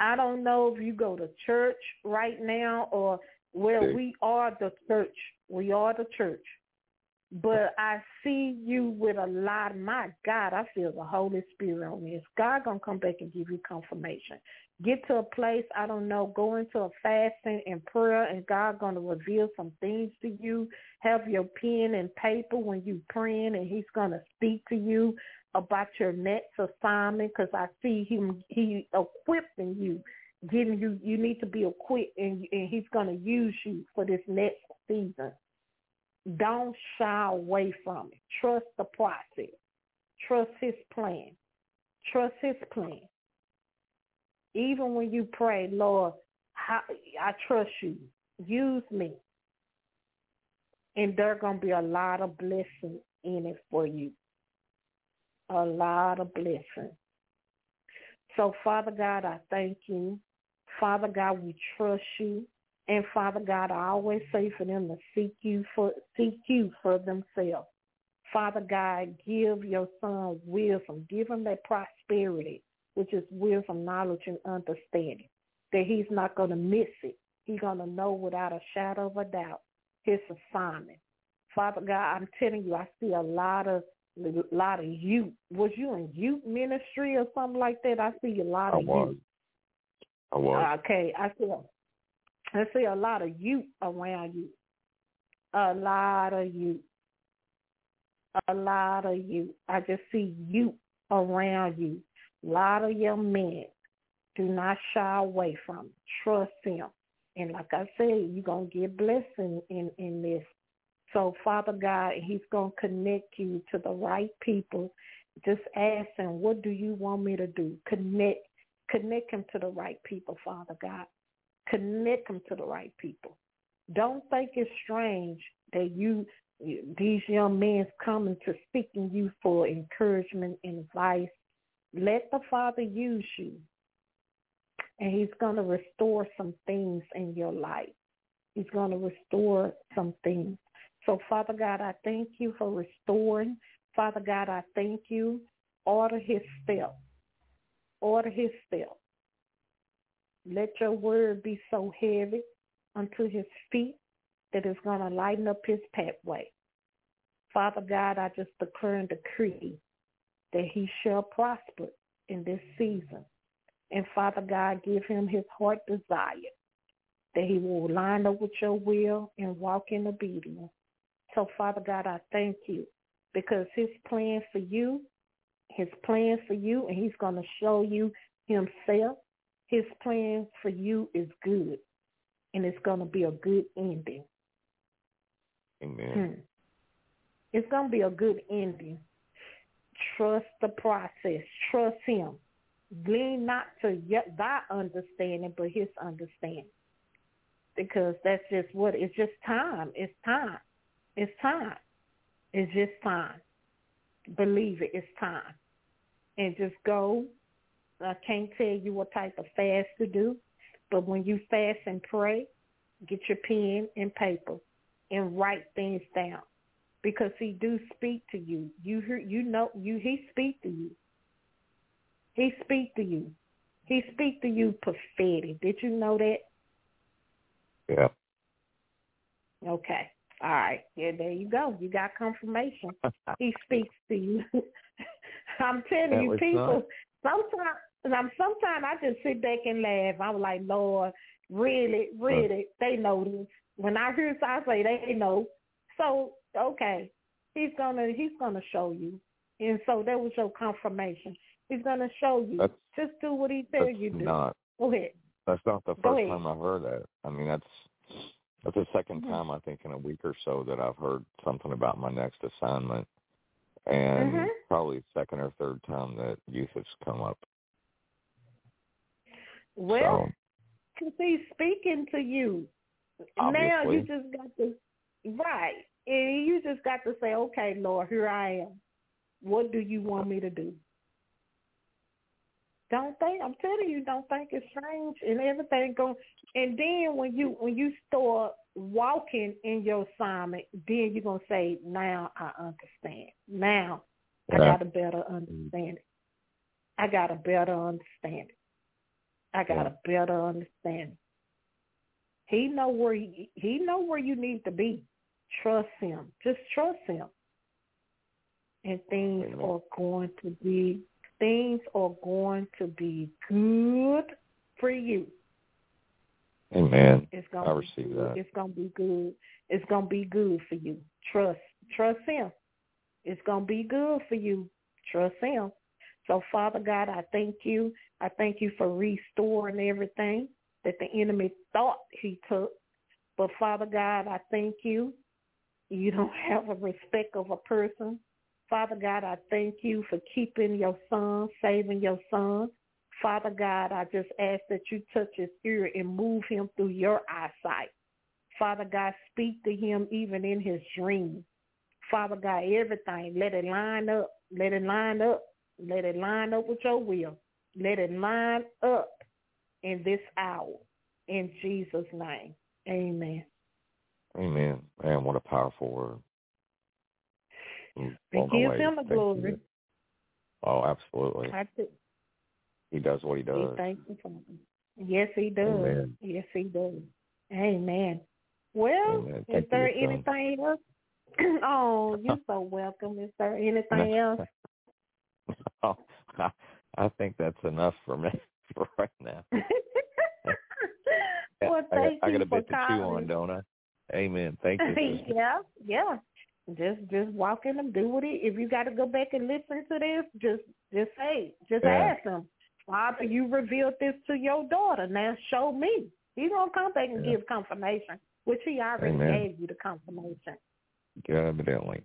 I don't know if you go to church right now or well, okay. we are the church. We are the church. But I see you with a lot. My God, I feel the Holy Spirit on me. this. God gonna come back and give you confirmation. Get to a place I don't know. Go into a fasting and prayer, and God gonna reveal some things to you. Have your pen and paper when you praying, and He's gonna speak to you about your next assignment because I see him he equipping you, giving you you need to be equipped and, and he's going to use you for this next season. Don't shy away from it. Trust the process. Trust his plan. Trust his plan. Even when you pray, Lord, how, I trust you. Use me. And there's going to be a lot of blessing in it for you a lot of blessing. So, Father God, I thank you. Father God, we trust you. And Father God, I always say for them to seek you for seek you for themselves. Father God, give your son wisdom. Give him that prosperity, which is wisdom, knowledge, and understanding. That he's not going to miss it. He's going to know without a shadow of a doubt his assignment. Father God, I'm telling you, I see a lot of a lot of youth. Was you in youth ministry or something like that? I see a lot I of was. youth. I was. Okay, I see. I see a lot of youth around you. A lot of youth. A lot of youth. I just see youth around you. A lot of young men. Do not shy away from it. Trust him. And like I said, you're gonna get blessing in in this. So, Father God, He's going to connect you to the right people. Just ask Him, what do you want me to do? Connect, connect Him to the right people, Father God. Connect Him to the right people. Don't think it's strange that you, these young men coming to seeking you for encouragement and advice. Let the Father use you. And He's going to restore some things in your life. He's going to restore some things. So, Father God, I thank you for restoring. Father God, I thank you. Order his steps. Order his steps. Let your word be so heavy unto his feet that it's going to lighten up his pathway. Father God, I just declare and decree that he shall prosper in this season. And Father God, give him his heart desire that he will line up with your will and walk in obedience. So Father God, I thank you because his plan for you, his plan for you, and he's going to show you himself. His plan for you is good, and it's going to be a good ending. Amen. Hmm. It's going to be a good ending. Trust the process. Trust him. Lean not to yet thy understanding, but his understanding. Because that's just what it's just time. It's time. It's time. It's just time. Believe it. It's time. And just go. I can't tell you what type of fast to do, but when you fast and pray, get your pen and paper and write things down because he do speak to you. You hear, you know, you he speak to you. He speak to you. He speak to you prophetic. Did you know that? Yeah. Okay. All right. Yeah, there you go. You got confirmation. he speaks to you. I'm telling That you, people. Sometimes, and I'm sometimes I just sit back and laugh. I'm like, Lord, really, really, they know this. When I hear I say they know. So okay, he's gonna he's gonna show you, and so that was your confirmation. He's gonna show you. That's- Just do what he tells you to do. not Go ahead. that's not the Go first ahead. time I've heard that. I mean that's that's the 2nd Mhm. time I think in a week or so that I've heard something about my next assignment. And Mhm. probably second or third time that youth has come up. Well, so because he's speaking to you. Now you just got to right, and you just got to say, okay, Lord, here I am. What do you want me to do? Don't think I'm telling you, don't think it's strange and everything go. And then when you when you start walking in your assignment, then you're gonna say, now I understand. Now I got a better understanding. I got a better understanding. I got a better understanding. He know where he, he know where you need to be. Trust him. Just trust him. And things are going to be things are going to be good for you. Amen. It's gonna I receive that. It's gonna be good. It's gonna be good for you. Trust trust him. It's gonna be good for you. Trust him. So Father God, I thank you. I thank you for restoring everything that the enemy thought he took. But Father God, I thank you. You don't have a respect of a person. Father God, I thank you for keeping your son, saving your son. Father God, I just ask that you touch his ear and move him through your eyesight. Father God, speak to him even in his dreams. Father God, everything, let it line up. Let it line up. Let it line up with your will. Let it line up in this hour. In Jesus' name. Amen. Amen. And what a powerful word. Blown give him the Thank you. glory. Oh, absolutely. I think He does what he he does. thanks him for. Yes, he does. Amen. Yes, he does. Amen. Well, Amen. is Thank you, there son. anything else? oh, you're so welcome. Is there anything else? Oh, I, I think that's enough for me for right now. Well, I got, thank I got you a bit to chew on, don't I? Amen. Thank you. yeah, yeah. Just just walk in and do what it. If you got to go back and listen to this, just just say, just Yeah. ask him, Father, you revealed this to your daughter. Now show me. He's gonna come back and Yeah. give confirmation, which he already Amen. gave you the confirmation. Yeah, evidently.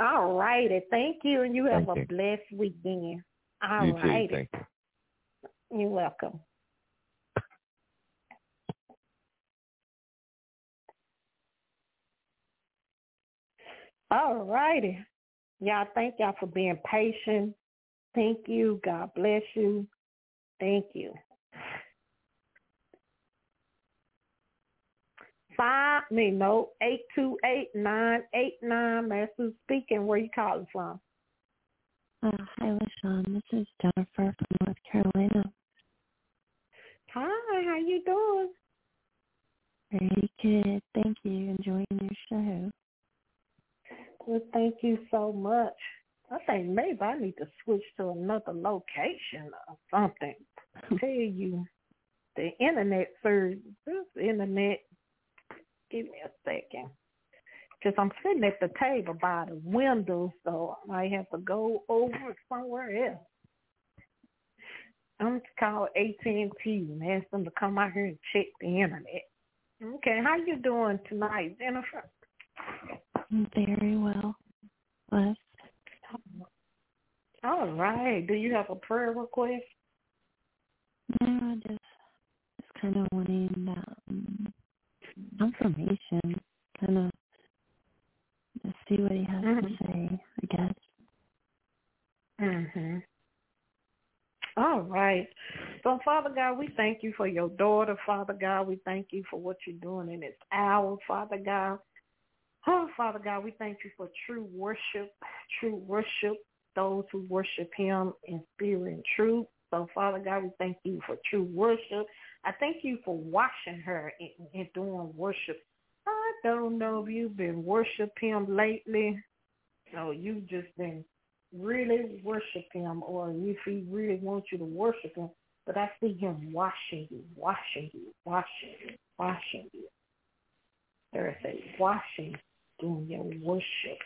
All righty, thank you, and you have Thank a you. blessed weekend. All you righty. Thank you. you're welcome. All righty. Y'all, thank y'all for being patient. Thank you. God bless you. Thank you. Five, me no, eight two eight nine eight nine. Master speaking. Where you calling from? Uh, hi, LaShun. This is Jennifer from North Carolina. Hi, how you doing? Very good. Thank you. Enjoying your show. Well, thank you so much. I think maybe I need to switch to another location or something. I tell you, the internet surge, this internet, give me a second. Because I'm sitting at the table by the window, so I might have to go over somewhere else. I'm going to call AT&T and ask them to come out here and check the internet. Okay, how you doing tonight, Jennifer? Very well. Blessed. All right. Do you have a prayer request? No, I just just kind of wanting um, information, kind of to see what he has Mhm. to say. I guess. Mhm. All right. So, Father God, we thank you for your daughter, Father God. We thank you for what you're doing in this hour, Father God. Oh, Father God, we thank you for true worship, true worship, those who worship him in spirit and truth. So, Father God, we thank you for true worship. I thank you for washing her and, doing worship. I don't know if you've been worshiping him lately. or you've just been really worship him or if he really wants you to worship him. But I see him washing you, washing you, washing you, washing you. There's a washing doing your worship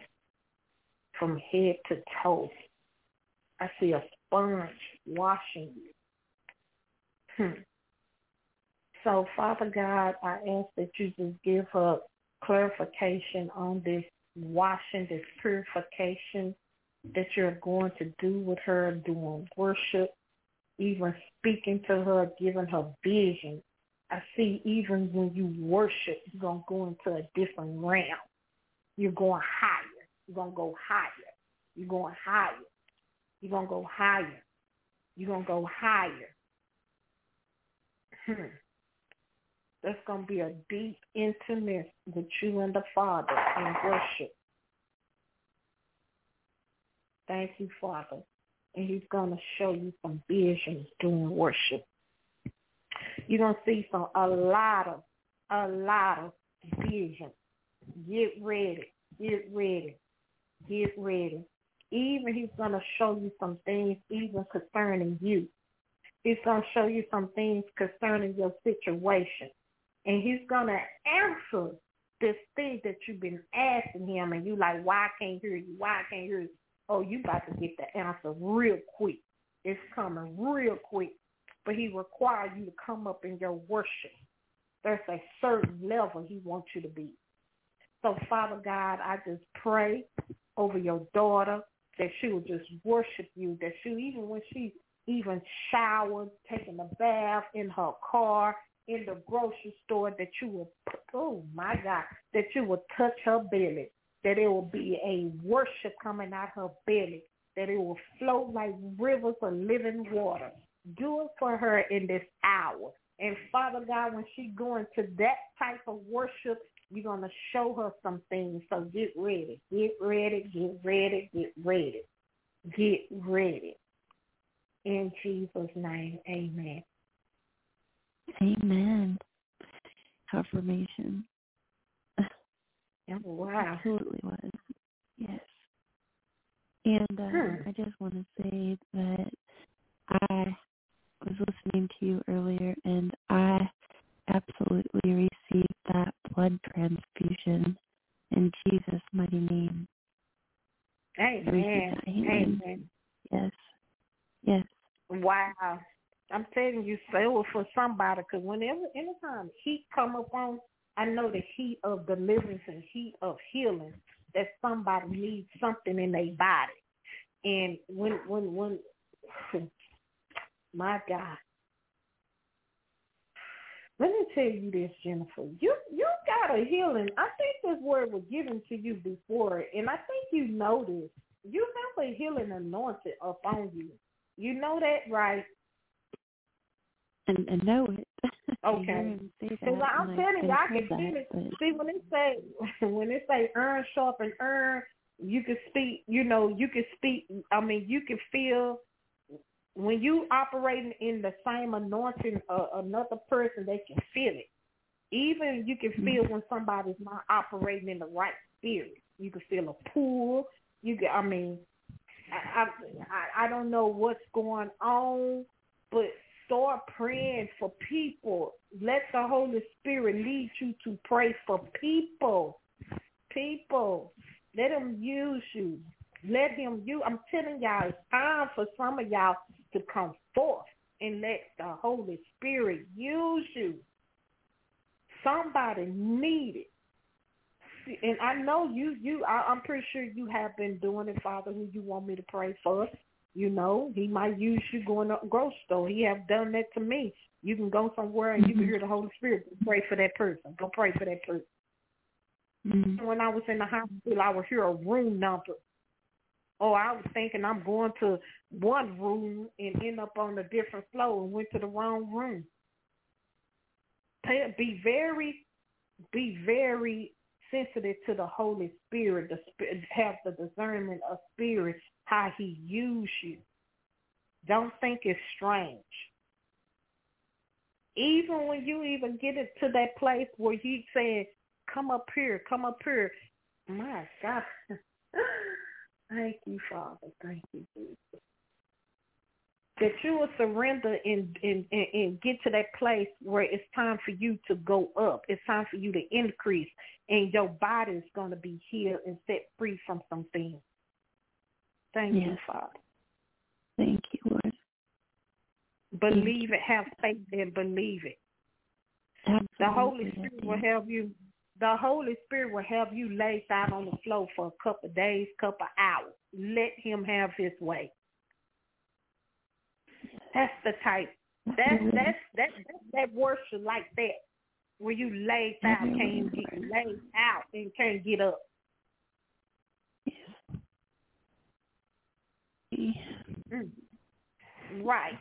from head to toe. I see a sponge washing you. Hmm. So, Father God, I ask that you just give her clarification on this washing, this purification that you're going to do with her doing worship, even speaking to her, giving her vision. I see even when you worship, you're going to go into a different realm. You're going higher. You're going to go higher. You're going higher. You're going to go higher. You're going to go higher. Hmm. There's going to be a deep intimacy with you and the Father in worship. Thank you, Father. And he's going to show you some visions during worship. You're going to see some a lot of, a lot of visions. Get ready. Get ready. Get ready. Even he's going to show you some things even concerning you. He's going to show you some things concerning your situation. And he's going to answer this thing that you've been asking him and you like, why I can't hear you? Why I can't hear you? Oh, you about to get the answer real quick. It's coming real quick. But he requires you to come up in your worship. There's a certain level he wants you to be. So, Father God, I just pray over your daughter that she will just worship you, that she, even when she even showered, taking a bath in her car, in the grocery store, that you will, oh my God, that you will touch her belly, that it will be a worship coming out her belly, that it will flow like rivers of living water. Do it for her in this hour. And Father God, when she go into that type of worship, you're going to show her some things. So get ready, get ready, get ready, get ready, get ready. In Jesus' name, amen. Amen. Confirmation. Wow. Absolutely was. Yes. And uh. I just want to say that I was listening to you earlier, and I absolutely received that blood transfusion in Jesus' mighty name. Amen. Amen. Yes. Yes. Wow. I'm telling you, so for somebody because whenever, anytime heat come up on, I know the heat of deliverance and heat of healing that somebody needs something in their body. And when, when, when, my God. Let me tell you this, Jennifer. You you got a healing. I think this word was given to you before, and I think you know this. You have a healing anointed upon you. You know that, right? And, and know it. Okay. hear him say that, Because I'm and telling you, I can feel it. but See, when they say when they say earn sharpen earn, you can speak. You know, you can speak. I mean, you can feel when you operating in the same anointing of another person. They can feel it. Even you can mm-hmm. feel when somebody's not operating in the right spirit. You can feel a pull. You can, I mean, I, I I don't know what's going on, but start praying for people. Let the Holy Spirit lead you to pray for people. People. Let them use you. Let him you I'm telling y'all, it's time for some of y'all to come forth and let the Holy Spirit use you. Somebody need it. And I know you, you, I, I'm pretty sure you have been doing it, Father, who you want me to pray for. You know, he might use you going to a grocery store. He have done that to me. You can go somewhere and you can mm-hmm. hear the Holy Spirit pray for that person. Go pray for that person. Mm-hmm. When I was in the hospital, I would hear a room number. Oh, I was thinking I'm going to one room and end up on a different floor and went to the wrong room. Be very, be very sensitive to the Holy Spirit, the, have the discernment of spirit how he used you. Don't think it's strange. Even when you even get it to that place where he said, come up here, come up here. My God. Thank you, Father. Thank you, Jesus. That you will surrender and, and, and, and get to that place where it's time for you to go up. It's time for you to increase and your body is going to be healed and set free from some things. Thank yes. you, Father. Thank you, Lord. Believe it. Have faith and believe it. Absolutely. The Holy Spirit will help you. The Holy Spirit will have you lay out on the floor for a couple of days, couple of hours. Let Him have His way. That's the type. That's that's that that worship like that, where you lay out, can't get laid out and can't get up. Mm. Right.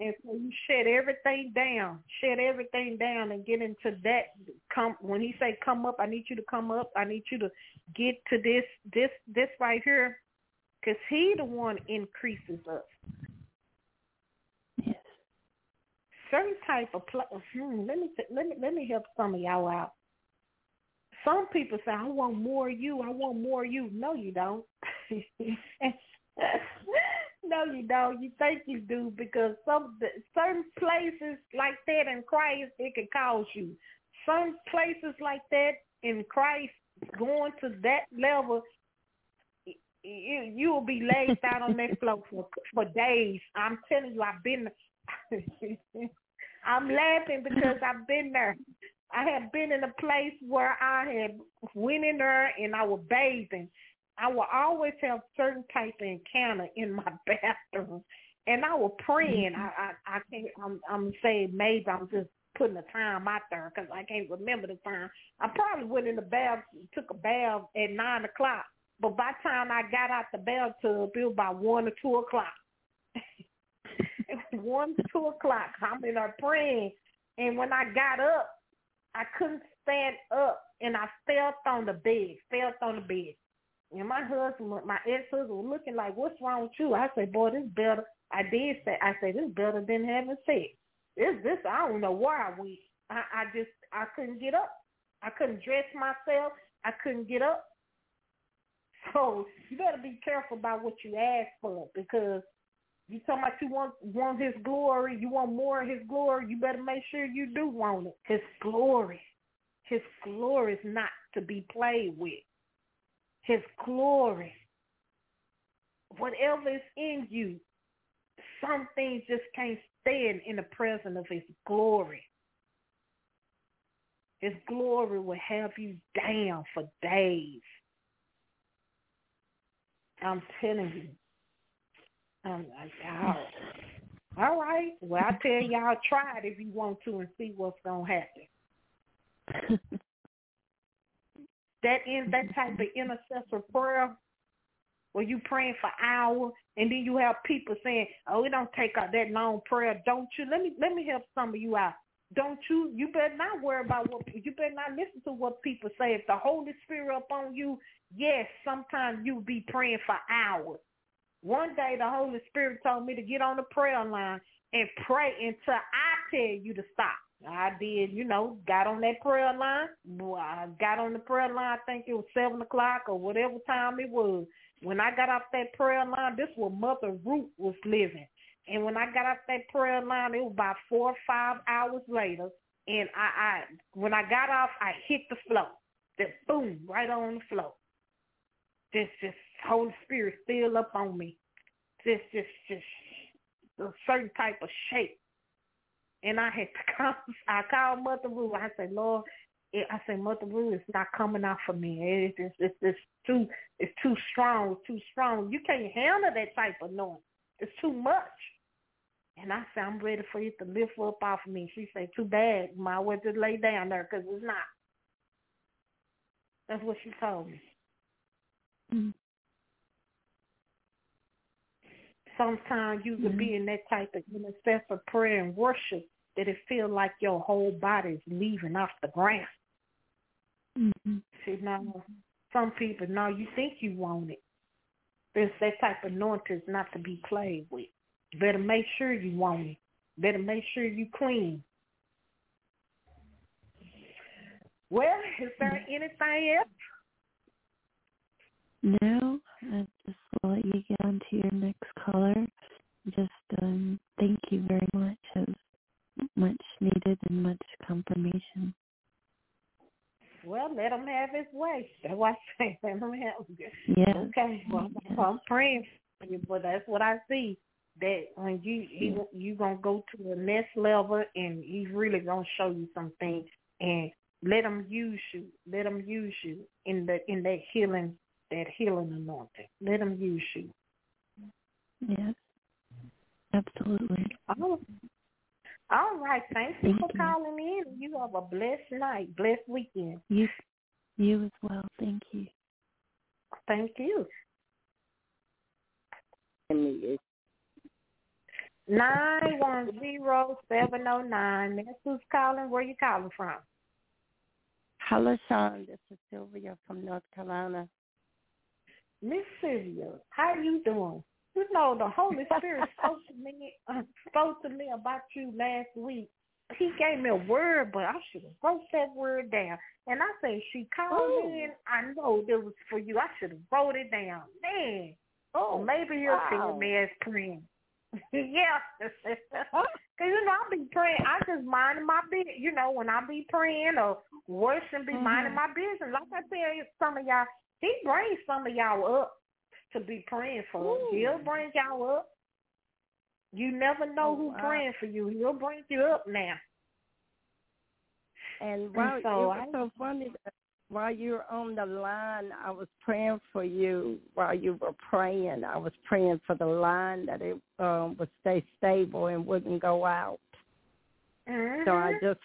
And so you shut everything down, shut everything down, and get into that. Come when he say come up, I need you to come up. I need you to get to this, this, this right here, because he the one increases us. Yes. Certain type of play. Hmm, let me let me let me help some of y'all out. Some people say, "I want more of you. I want more of you." No, you don't. no, you don't. You think you do because some certain places like that in Christ it can cause you. Some places like that in Christ going to that level, you you will be laid out on that floor for for days. I'm telling you, I've been. I'm laughing because I've been there. I have been in a place where I had went in there and I was bathing I will always have certain type of encounter in my bathroom, and I was praying. Mm-hmm. I I, I can't. I'm I'm saying maybe I'm just putting the time out there because I can't remember the time. I probably went in the bath, took a bath at nine o'clock, but by the time I got out the bathtub, it was about one or two o'clock. it was one two o'clock. I'm in there praying, and when I got up, I couldn't stand up, and I fell on the bed. Fell on the bed. And my husband, my ex-husband was looking like, what's wrong with you? I said, boy, this better. I did say, I said, this better than having sex. This, this, I don't know where I went. I, I just, I couldn't get up. I couldn't dress myself. I couldn't get up. So you better be careful about what you ask for because you talking about you want want his glory, you want more of his glory, you better make sure you do want it. His glory. His glory is not to be played with his glory. Whatever is in you, some things just can't stand in the presence of his glory. His glory will have you down for days. I'm telling you. I'm like, oh. All right. Well, I tell y'all, try it if you want to and see what's going to happen. that in that type of intercessor prayer where you praying for hours and then you have people saying, Oh, it don't take out that long prayer, don't you? Let me let me help some of you out. Don't you you better not worry about what you better not listen to what people say. If the Holy Spirit up on you, yes, sometimes you'll be praying for hours. One day the Holy Spirit told me to get on the prayer line and pray until I tell you to stop. I did, you know, got on that prayer line. I got on the prayer line. I think it was seven o'clock or whatever time it was, When I got off that prayer line, this was Mother Ruth was living. And when I got off that prayer line, it was about four or five hours later. And I, I when I got off, I hit the floor. Just boom, right on the floor. Just, just Holy Spirit still up on me. Just, just, just a certain type of shape. And I had to call, I called Mother Ruth. I said, Lord, I said, Mother Ruth, it's not coming out for me. It's, it's, it's, it's too, it's too strong, too strong. You can't handle that type of noise. It's too much. And I said, I'm ready for you to lift up off of me. She said, too bad. Might well just lay down there because it's not. That's what she told me. Mm-hmm. Sometimes you mm-hmm. can be in that type of intercessor prayer and worship that it feel like your whole body is leaving off the ground. Mm-hmm. See, now, some people, now you think you want it. There's that type of anointing is not to be played with. Better make sure you want it. Better make sure you clean. Well, is there anything else? No, I just will let you get on to your next caller. Just um, thank you very much. It was much needed and much confirmation. Well, let him have his way. That's what I say let him have it. Yeah. Okay. Well, yeah. I'm praying for you, but that's what I see. That when you he, you gonna go to the next level, and he's really gonna show you something, and let him use you. Let him use you in the in that healing that healing anointing. Let him use you. Yes. Absolutely. Oh, all right. Thank you for calling in. You have a blessed night, blessed weekend. You, you as well. Thank you. Thank you. Nine one zero seven zero nine. That's who's calling. Where you calling from? Hello, Sean. This is Sylvia from North Carolina. Miss Sylvia, how are you doing? You know, the Holy Spirit spoke to me uh, spoke to me about you last week. He gave me a word, but I should have wrote that word down. And I said, she called Ooh. in. I know it was for you. I should have wrote it down. Man, oh, maybe he'll wow. see me as praying. yeah, because you know I be praying. I just mind my business. You know, when I be praying or worshiping, be mm-hmm. minding my business. Like I said, some of y'all, he brings some of y'all up to be praying for. Ooh. He'll bring y'all up. You never know oh, who wow. praying for you. He'll bring you up now. And while and so it was I, so funny that while you were on the line, I was praying for you while you were praying. I was praying for the line that it um, would stay stable and wouldn't go out. Mm-hmm. So I mm-hmm. just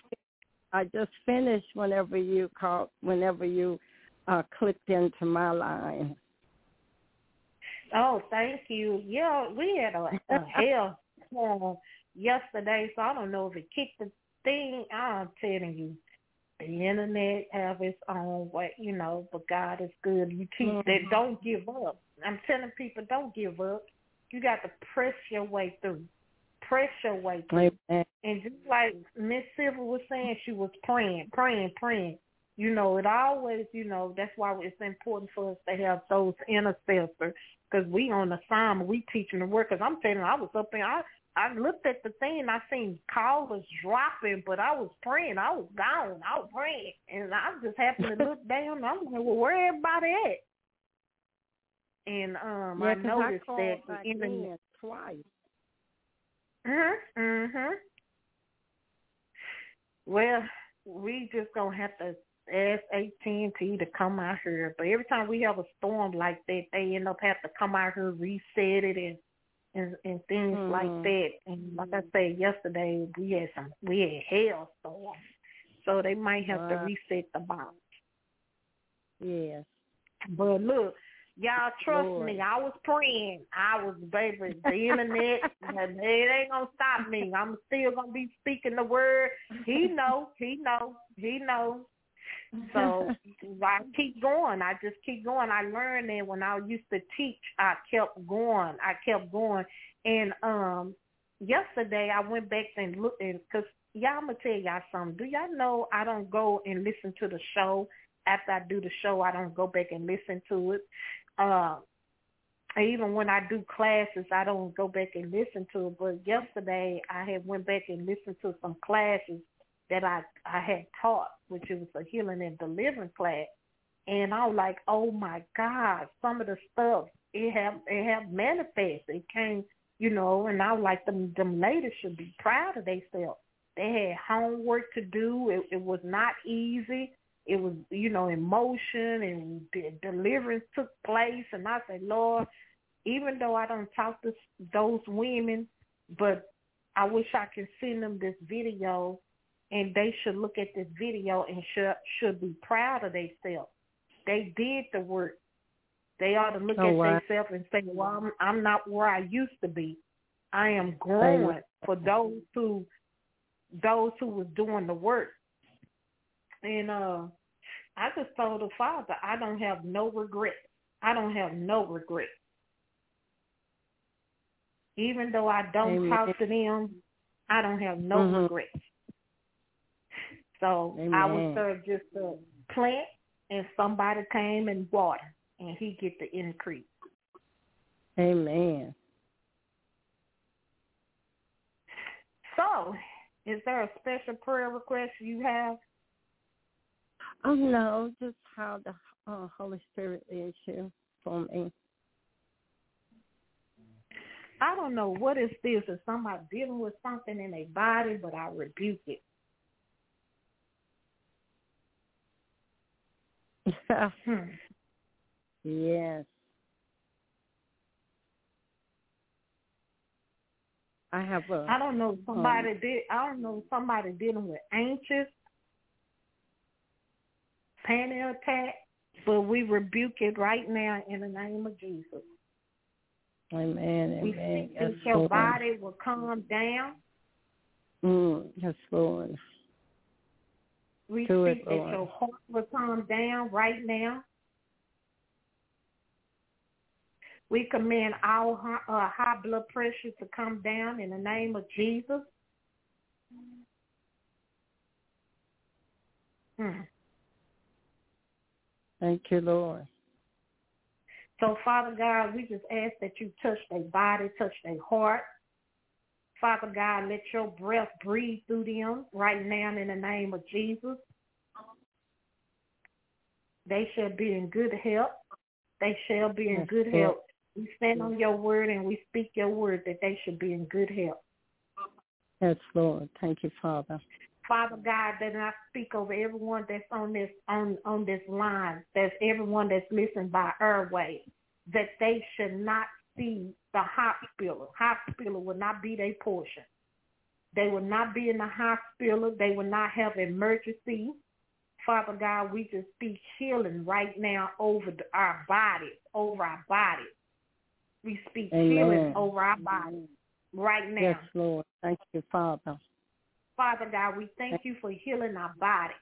I just finished whenever you called whenever you uh, clicked into my line. Oh, thank you. Yeah, we had a, a hell storm yesterday, so I don't know if it kicked the thing. I'm telling you, the internet have its own way, you know, but God is good. You teach mm-hmm. that don't give up. I'm telling people don't give up. You got to press your way through. Press your way through. Amen. And just like Miss Sylvia was saying, she was praying, praying, praying. You know, it always, you know, that's why it's important for us to have those intercessors because we on the assignment, we teaching the word. Because I'm telling you, I was up there, I I looked at the thing, I seen callers dropping, but I was praying. I was gone. I was praying, and I just happened to look down. I'm like, well, where everybody at? And um, yeah, I noticed I that the internet twice. Mhm. Mhm. Well, we just gonna have to ask AT&T to come out here. But every time we have a storm like that, they end up have to come out here, reset it, and and, and things mm-hmm. like that. And like I said yesterday, we had some we had hailstorm, so they might have uh, to reset the box. Yes. But look, y'all trust Lord. me. I was praying. I was baby the internet. it ain't gonna stop me. I'm still gonna be speaking the word. He know. He know. He knows. So I keep going. I just keep going. I learned that when I used to teach, I kept going. I kept going. And um yesterday I went back and looked and because y'all I'm gonna tell y'all something. Do y'all know I don't go and listen to the show after I do the show? I don't go back and listen to it. Uh, even when I do classes, I don't go back and listen to it. But yesterday, I had went back and listened to some classes that I I had taught, which was a healing and deliverance class, and I was like, oh my God, some of the stuff it have it have manifested. It came, you know, and I was like, them them ladies should be proud of themselves. They had homework to do. It, it was not easy. It was, you know, emotion and deliverance took place. And I said, Lord, even though I don't talk to those women, but I wish I could send them this video and they should look at this video and should should be proud of themselves. They did the work. They ought to look oh, at wow. themselves and say, "Well, I'm, I'm not where I used to be. I am growing." For those who those who was doing the work, and uh, I just told the father, I don't have no regret. I don't have no regret. Even though I don't Amen. talk to them, I don't have no Mhm. regrets. So I Amen. was served just a plant, and somebody came and water, and he get the increase. Amen. So, is there a special prayer request you have? Oh no, just how the uh, Holy Spirit leads you for me. I don't know what is this. Is somebody dealing with something in their body, but I rebuke it. Yes. I have a. I don't know somebody did. I don't know somebody dealing with anxious, panic attack, but we rebuke it right now in the name of Jesus. Amen. We Amen. Yes, that your Lord. body will calm down. Mm, yes, Lord. We speak that Lord. your heart will calm down right now. We command our hi- uh, high blood pressure to come down in the name of Jesus. Hmm. Thank you, Lord. So, Father God, we just ask that you touch their body, touch their heart. Father God, let your breath breathe through them right now in the name of Jesus. They shall be in good health. They shall be in good health. We stand on your word and we speak your word that they should be in good health. Yes, Lord. Thank you, Father. Father God, that I speak over everyone that's on this on on this line, that's everyone that's listening by airway, that they should not see the hospital. Hospital will not be their portion. They will not be in the hospital. They will not have emergency. Father God, we just speak healing right now over the, our bodies, over our bodies. We speak Amen. healing over our bodies right now. Yes, Lord. Thank you, Father. Father God, we thank you for healing our body.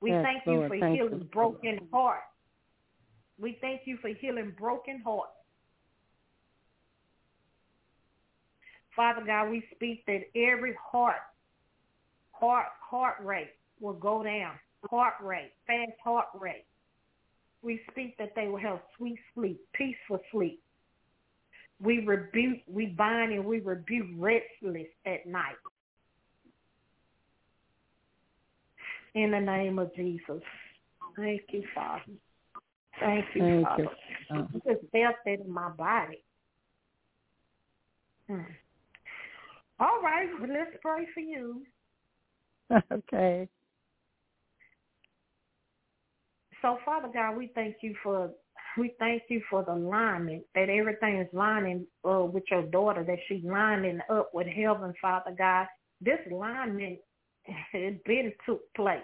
We Yes, thank you Lord. for Thank healing you. broken hearts. We thank you for healing broken hearts. Father God, we speak that every heart, heart, heart rate will go down. Heart rate, fast heart rate. We speak that they will have sweet sleep, peaceful sleep. We rebuke, we bind and we rebuke restless at night. In the name of Jesus. Thank you, Father. Thank you, Thank Father. you. I just felt that in my body. Hmm. All right, well, let's pray for you. okay. So, Father God, we thank you for we thank you for the alignment that everything is lining uh, with your daughter, that she's lining up with heaven, Father God. This alignment has been took place.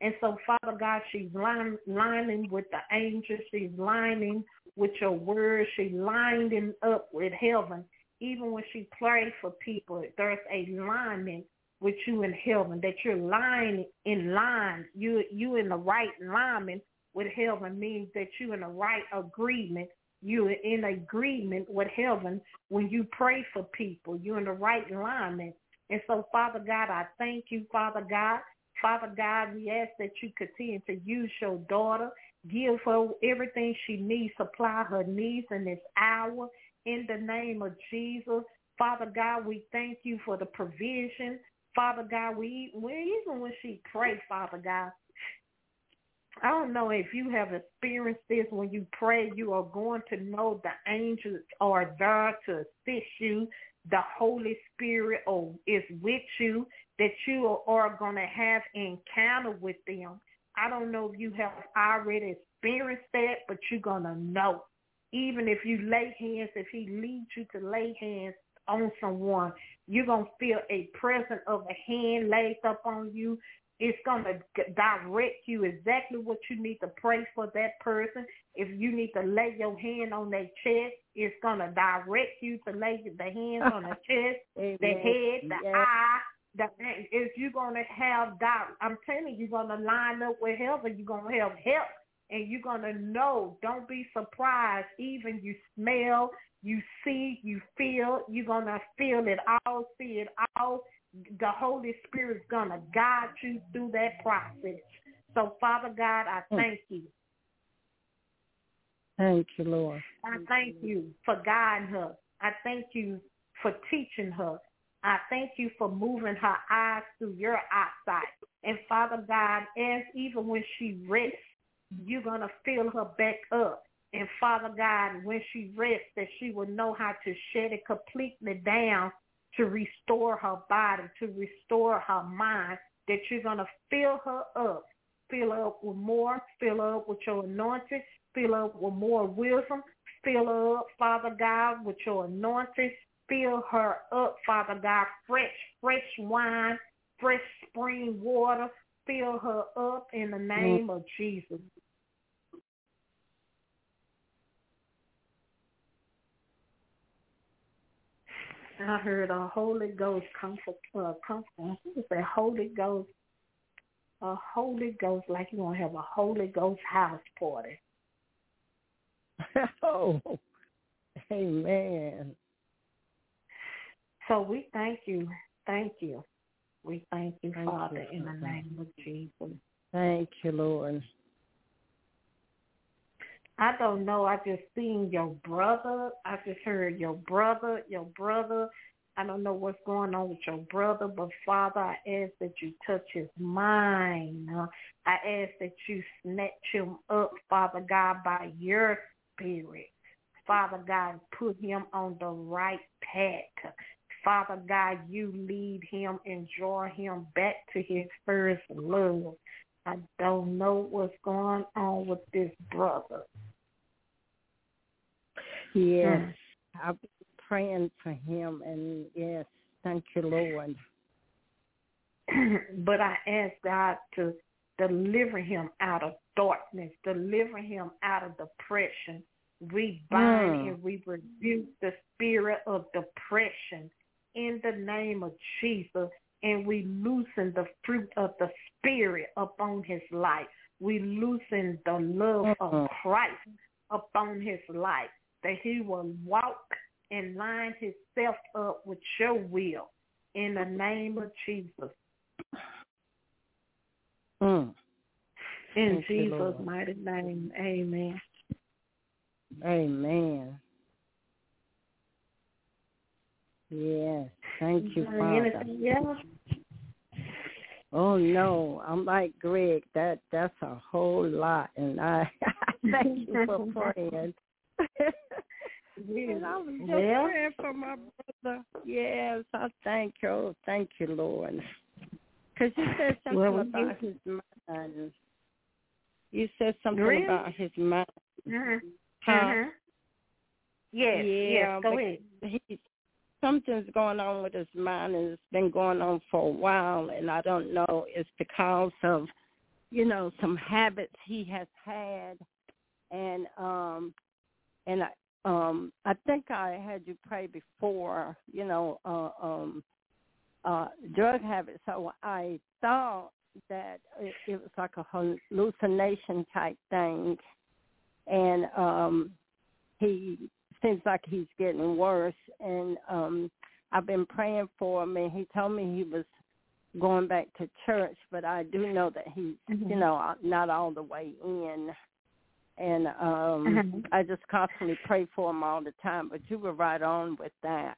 And so, Father God, she's line, lining with the angels. She's lining with your word. She's lining up with heaven. Even when she prays for people, there's a alignment with you in heaven, that you're lying in line. You you in the right alignment with heaven means that you're in the right agreement. You're in agreement with heaven when you pray for people. You're in the right alignment. And so, Father God, I thank you, Father God. Father God, we ask that you continue to use your daughter, Give her everything she needs. Supply her needs in this hour. In the name of Jesus. Father God, we thank you for the provision. Father God, we, we even when she pray, Father God, I don't know if you have experienced this when you pray, you are going to know the angels are there to assist you. The Holy Spirit is with you, that you are going to have encounter with them. I don't know if you have already experienced that, but you're going to know. Even if you lay hands, if he leads you to lay hands on someone, you're going to feel a presence of a hand laid up on you. It's going to direct you exactly what you need to pray for that person. If you need to lay your hand on their chest, it's going to direct you to lay the hands on the chest, the head, the yes. eye. The, if you're going to have doubt, I'm telling you, you're going to line up with and you're going to have help and you're going to know. Don't be surprised. Even you smell, you see, you feel, you're going to feel it all, see it all the Holy Spirit is going to guide you through that process. So, Father God, I hmm. thank you. Thank you, Lord. I thank you for guiding her. I thank you for teaching her. I thank you for moving her eyes through your eyesight. And Father God, as even when she rests, you're going to fill her back up. And Father God, when she rests, that she will know how to shut it completely down to restore her body, to restore her mind, that you're going to fill her up, fill her up with more, fill her up with your anointing, fill her up with more wisdom, fill her up, Father God, with your anointing, fill her up, Father God, fresh, fresh wine, fresh spring water, fill her up in the name of Jesus. I heard a Holy Ghost comfort, uh, comfort. It's a Holy Ghost, a Holy Ghost, like you want to have a Holy Ghost house party. oh, amen. So we thank you, thank you. We thank you, thank Father, you, in the name of Jesus. Thank you, Lord. I don't know. I just seen your brother. I just heard your brother, your brother. I don't know what's going on with your brother, but Father, I ask that you touch his mind. I ask that you snatch him up, Father God, by your spirit. Father God, put him on the right path. Father God, you lead him and draw him back to his first love. I don't know what's going on with this brother. Yes, mm. I've been praying for him, and yes, thank you, Lord. but I ask God to deliver him out of darkness, deliver him out of depression. We bind mm. and we rebuke the spirit of depression in the name of Jesus and we loosen the fruit of the Spirit upon his life. We loosen the love of uh-huh. Christ upon his life, that he will walk and line himself up with your will in the name of Jesus. Mm. In Thank Jesus' mighty name, amen. Amen. Yes. Thank you, Father. Oh no, I'm like Greg. That that's a whole lot, and I, thank you for praying. and I was just yeah. praying for my brother. Yes, I thank you. Oh, thank you, Lord. Because you said something well, about his mind. You said something really? about his mind. Mm-hmm. Huh? Mm-hmm. Yes, yeah, yes, go ahead. He, something's going on with his mind and it's been going on for a while and I don't know it's because of you know some habits he has had. And um and I um I think I had you pray before you know uh um uh drug habits. So I thought that it, it was like a hallucination type thing. And um he seems like he's getting worse and um I've been praying for him and he told me he was going back to church but I do know that he's mm-hmm. you know not all the way in and um Mhm. I just constantly pray for him all the time. But you were right on with that.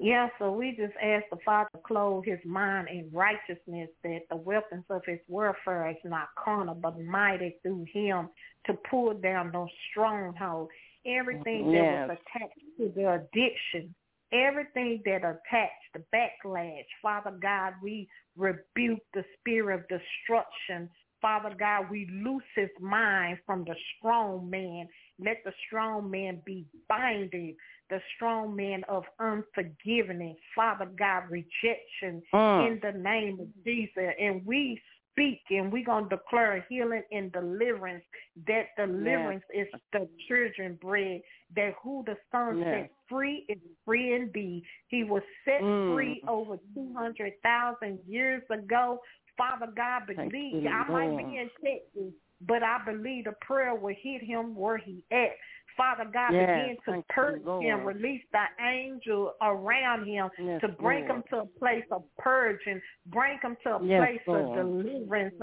Yeah, so we just ask the Father to clothe his mind in righteousness, that the weapons of his warfare is not carnal, but mighty through him to pull down those strongholds. Everything that was attached to the addiction, everything that attached the backlash, Father God, we rebuke the spirit of destruction. Father God, we loose his mind from the strong man. Let the strong man be binded the strong man of unforgiveness, Father God, rejection Mm. in the name of Jesus. And we speak and we're going to declare healing and deliverance, that deliverance is the children bread, that who the Son Yes. set free is free indeed. He was set Mm. free over 200,000 years ago. Father God, believe, I might be in Texas, but I believe the prayer will hit him where he at. Father God, Yes, begin to you, purge him, release the angel around him Yes, to bring him to a place of purging, bring him to a Yes, place of deliverance.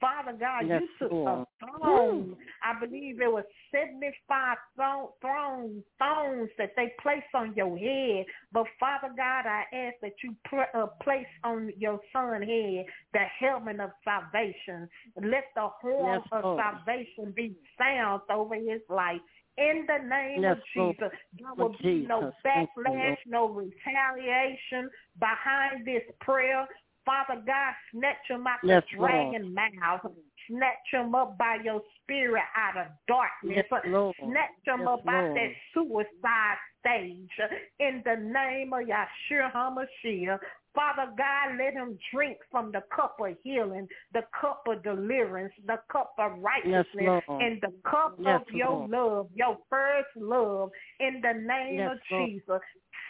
Father God, Yes, you took Lord. a throne. I believe it was 75 throne, thrones, thrones that they placed on your head. But Father God, I ask that you pl- uh, place on your son's head the helmet of salvation. Let the horn Yes, of Lord. salvation be sound over his life. In the name Yes, of Lord. Jesus, there Lord will be no Jesus. Thank you, Lord. backlash, no retaliation behind this prayer. Father God, snatch him out Yes, the Lord. dragon mouth. Snatch him up by your spirit out of darkness. Yes, Lord. Snatch him Yes, up out that suicide stage. In the name of Yahshua HaMashiach. Father God, let him drink from the cup of healing, the cup of deliverance, the cup of righteousness, Lord. and the cup Yes, of your Lord. love, your first love, in the name Yes, of Lord. Jesus.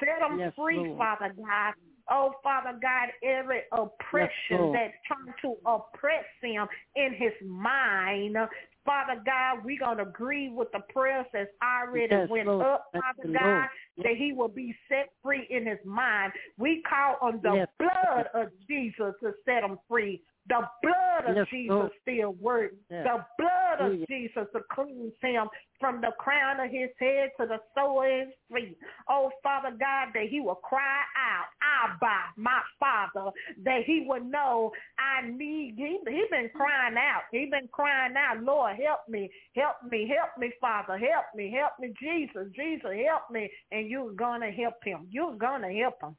Set him Yes, free, Lord. Father God. Oh, Father God, every oppression Lord. that trying to oppress him in his mind, Father God, we're going to agree with the prayers that's already Yes, went Lord. up, Father you, God, that he will be set free in his mind. We call on the Yes. blood of Jesus to set him free. The blood of Yes, Jesus Lord. still works. Yes. The blood of Hallelujah. Jesus to cleanse him from the crown of his head to the sole of his feet. Oh, Father God, that he will cry out, Abba, my Father, that he will know I need, he, he been crying out. He been crying out, Lord, help me, help me, help me, Father, help me, help me, Jesus, Jesus, help me. And you're going to help him. You're going to help him.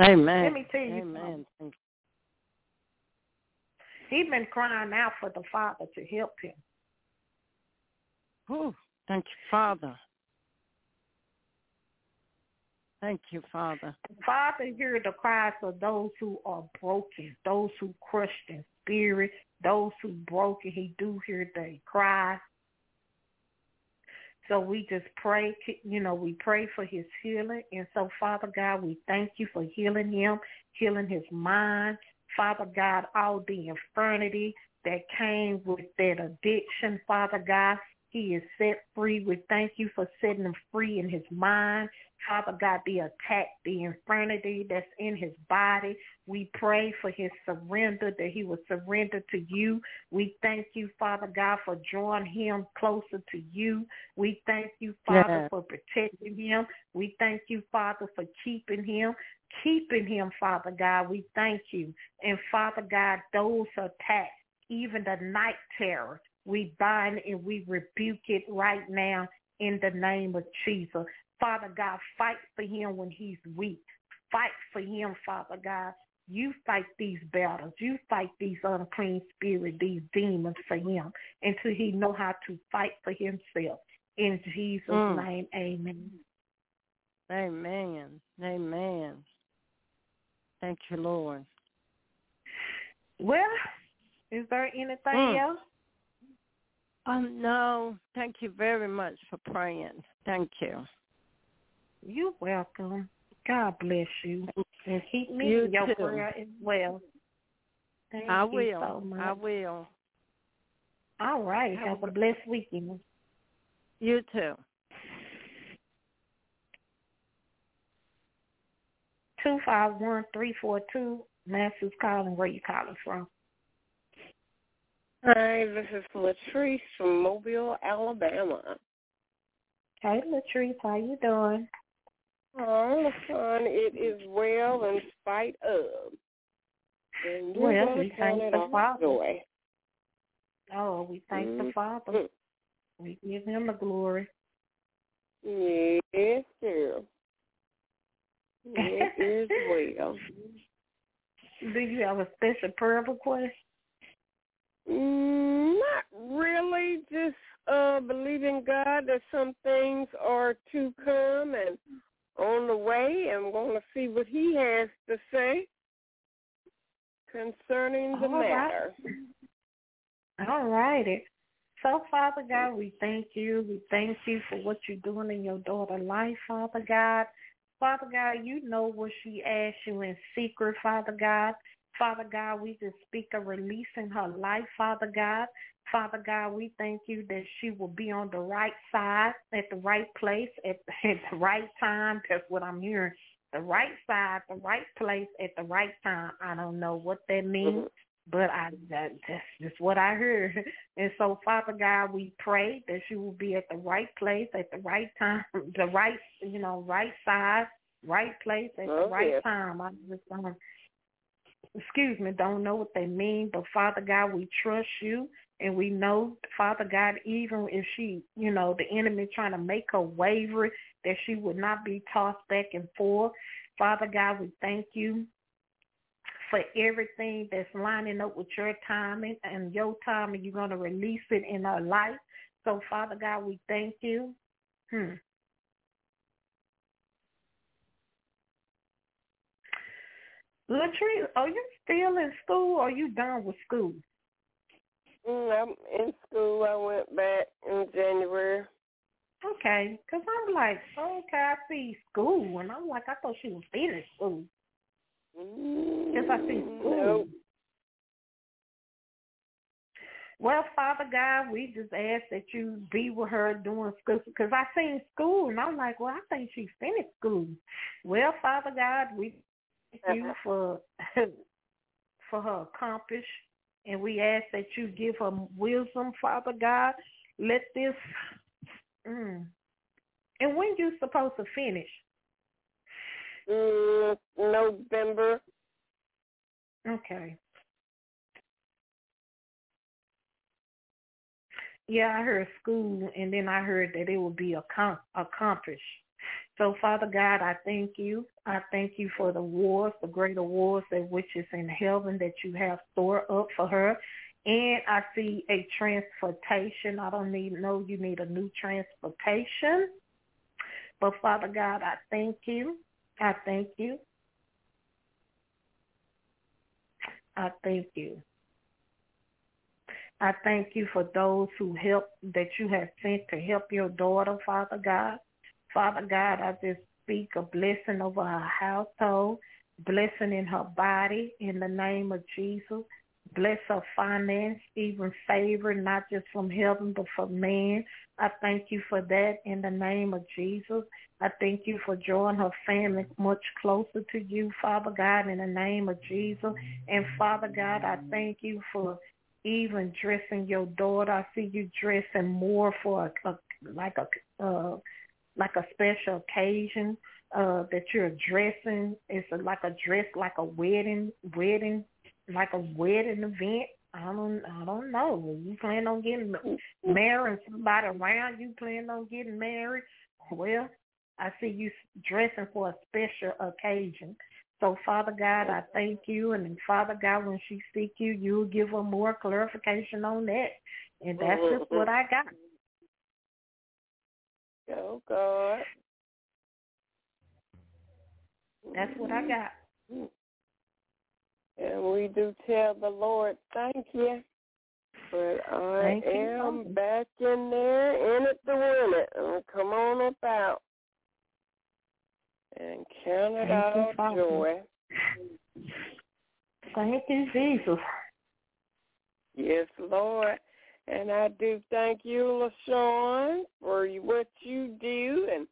Amen. Let me tell you Amen. Thank He's been crying out for the Father to help him. Whew. Thank you, Father. Thank you, Father. Father, hear the cries of those who are broken, those who crushed in spirit, those who broken. He do hear the cry. So we just pray, you know, we pray for his healing. And so, Father God, we thank you for healing him, healing his mind. Father God, all the infirmity that came with that addiction, Father God, he is set free. We thank you for setting him free in his mind. Father God, the attack, the infirmity that's in his body. We pray for his surrender, that he will surrender to you. We thank you, Father God, for drawing him closer to you. We thank you, Father, Yes. for protecting him. We thank you, Father, for keeping him. Keeping him, Father God, we thank you. And Father God, those attacks, even the night terror, we bind and we rebuke it right now in the name of Jesus. Father God, fight for him when he's weak. Fight for him, Father God. You fight these battles. You fight these unclean spirits, these demons for him until he know how to fight for himself. In Jesus' Mm. name, amen. Amen. Amen. Thank you, Lord. Well, is there anything Mm. else? Um, no, thank you very much for praying. Thank you. You're welcome. God bless you. And keep me You in your too. prayer as well. Thank I will. so much. I will. All right. Have a blessed weekend. You too. Two five one three four two. Masters calling. Where you calling from? Hi, this is Latrice from Mobile, Alabama. Hey, Latrice, how you doing? Oh, son, it is well in spite of. And well, we thank the Father. Joy. Oh, we thank mm-hmm. the Father. We give him the glory. Yes, sir. It is well. Do you have a special prayer request? Mm, not really. Just uh believing God that some things are to come and on the way. I'm going to see what He has to say concerning the All matter. Right. All righty. So, Father God, we thank you. We thank you for what you're doing in your daughter's life, Father God. Father God, you know what she asked you in secret, Father God. Father God, we just speak a release in her life, Father God. Father God, we thank you that she will be on the right side, at the right place, at, at the right time. That's what I'm hearing. The right side, the right place, at the right time. I don't know what that means, mm-hmm. But I that, that's just what I heard. And so, Father God, we pray that she will be at the right place, at the right time, the right, you know, right side, right place, at oh, the right yeah. time. I just um, excuse me, don't know what they mean, but Father God, we trust you and we know, Father God, even if she, you know, the enemy trying to make her waver, that she would not be tossed back and forth. Father God, we thank you for everything that's lining up with your timing and your timing. You're going to release it in our life. So, Father God, we thank you. Hmm. Latrice, are you still in school or are you done with school? Mm, I'm in school. I went back in January. Okay, because I'm like, okay, I see school, and I'm like, I thought she was finished school. Because I see. Well, Father God, we just ask that you be with her doing school because I seen school and I'm like, well, I think she finished school. Well, Father God, we thank you for for her accomplish, and we ask that you give her wisdom, Father God. Let this. Mm. And when you supposed to finish? November. Okay. Yeah, I heard school, and then I heard that it will be accomplished. So, Father God, I thank you. I thank you for the wars, the great awards that which is in heaven that you have stored up for her. And I see a transportation. I don't need know you need a new transportation. But Father God, I thank you. I thank you. I thank you. I thank you for those who help that you have sent to help your daughter, Father God. Father God, I just speak a blessing over her household, blessing in her body in the name of Jesus. Bless her finance, even favor, not just from heaven, but from man. I thank you for that in the name of Jesus. I thank you for drawing her family much closer to you, Father God, in the name of Jesus. And Father God, I thank you for even dressing your daughter. I see you dressing more for a, a like a uh, like a special occasion uh that you're dressing. It's a, like a dress like a wedding wedding like a wedding event. I don't I don't know. You plan on getting married somebody around you plan on getting married? Well, I see you dressing for a special occasion. So, Father God, I thank you. And Father God, when she seek you, you'll give her more clarification on that. And that's just mm-hmm. what I got. Oh God. That's what I mm-hmm. got. And we do tell the Lord, thank you. But I thank am you. back in there, in it to win it. And come on up out and count it thank all you, joy. Thank you, Jesus. Yes, Lord. And I do thank you, LaShun, for what you do and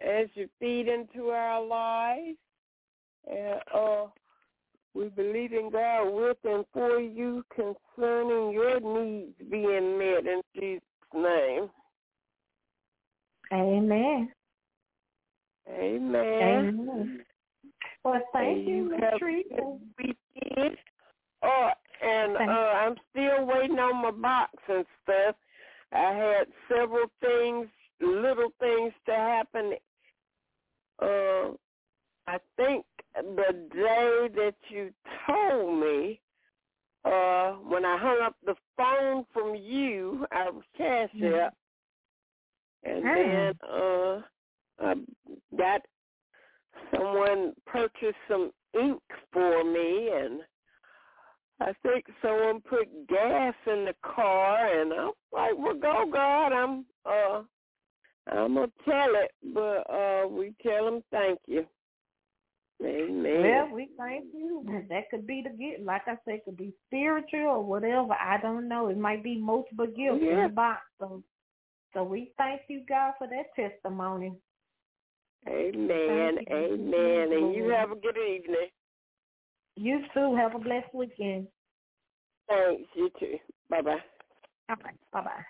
as you feed into our lives. And uh, We believe in God with and for you concerning your needs being met in Jesus' name. Amen. Amen. Amen. Well, thank And you, have Miss a Teresa. good weekend. Oh, and uh, I'm still waiting on my box and stuff. I had several things, little things to happen. Uh, I think the day that you told me, uh, when I hung up the phone from you, I was cash Mhm. up. And then uh I got someone purchased some ink for me and I think someone put gas in the car and I'm like, Well go God, I'm uh I'm gonna tell it but uh we tell them thank you. Amen. Well, we thank you. That could be the gift. Like I said, it could be spiritual or whatever. I don't know. It might be multiple gifts in the box. So, so we thank you, God, for that testimony. Amen. Amen. And you have a good evening. You too. Have a blessed weekend. Thanks, you too. Bye bye. All right. Bye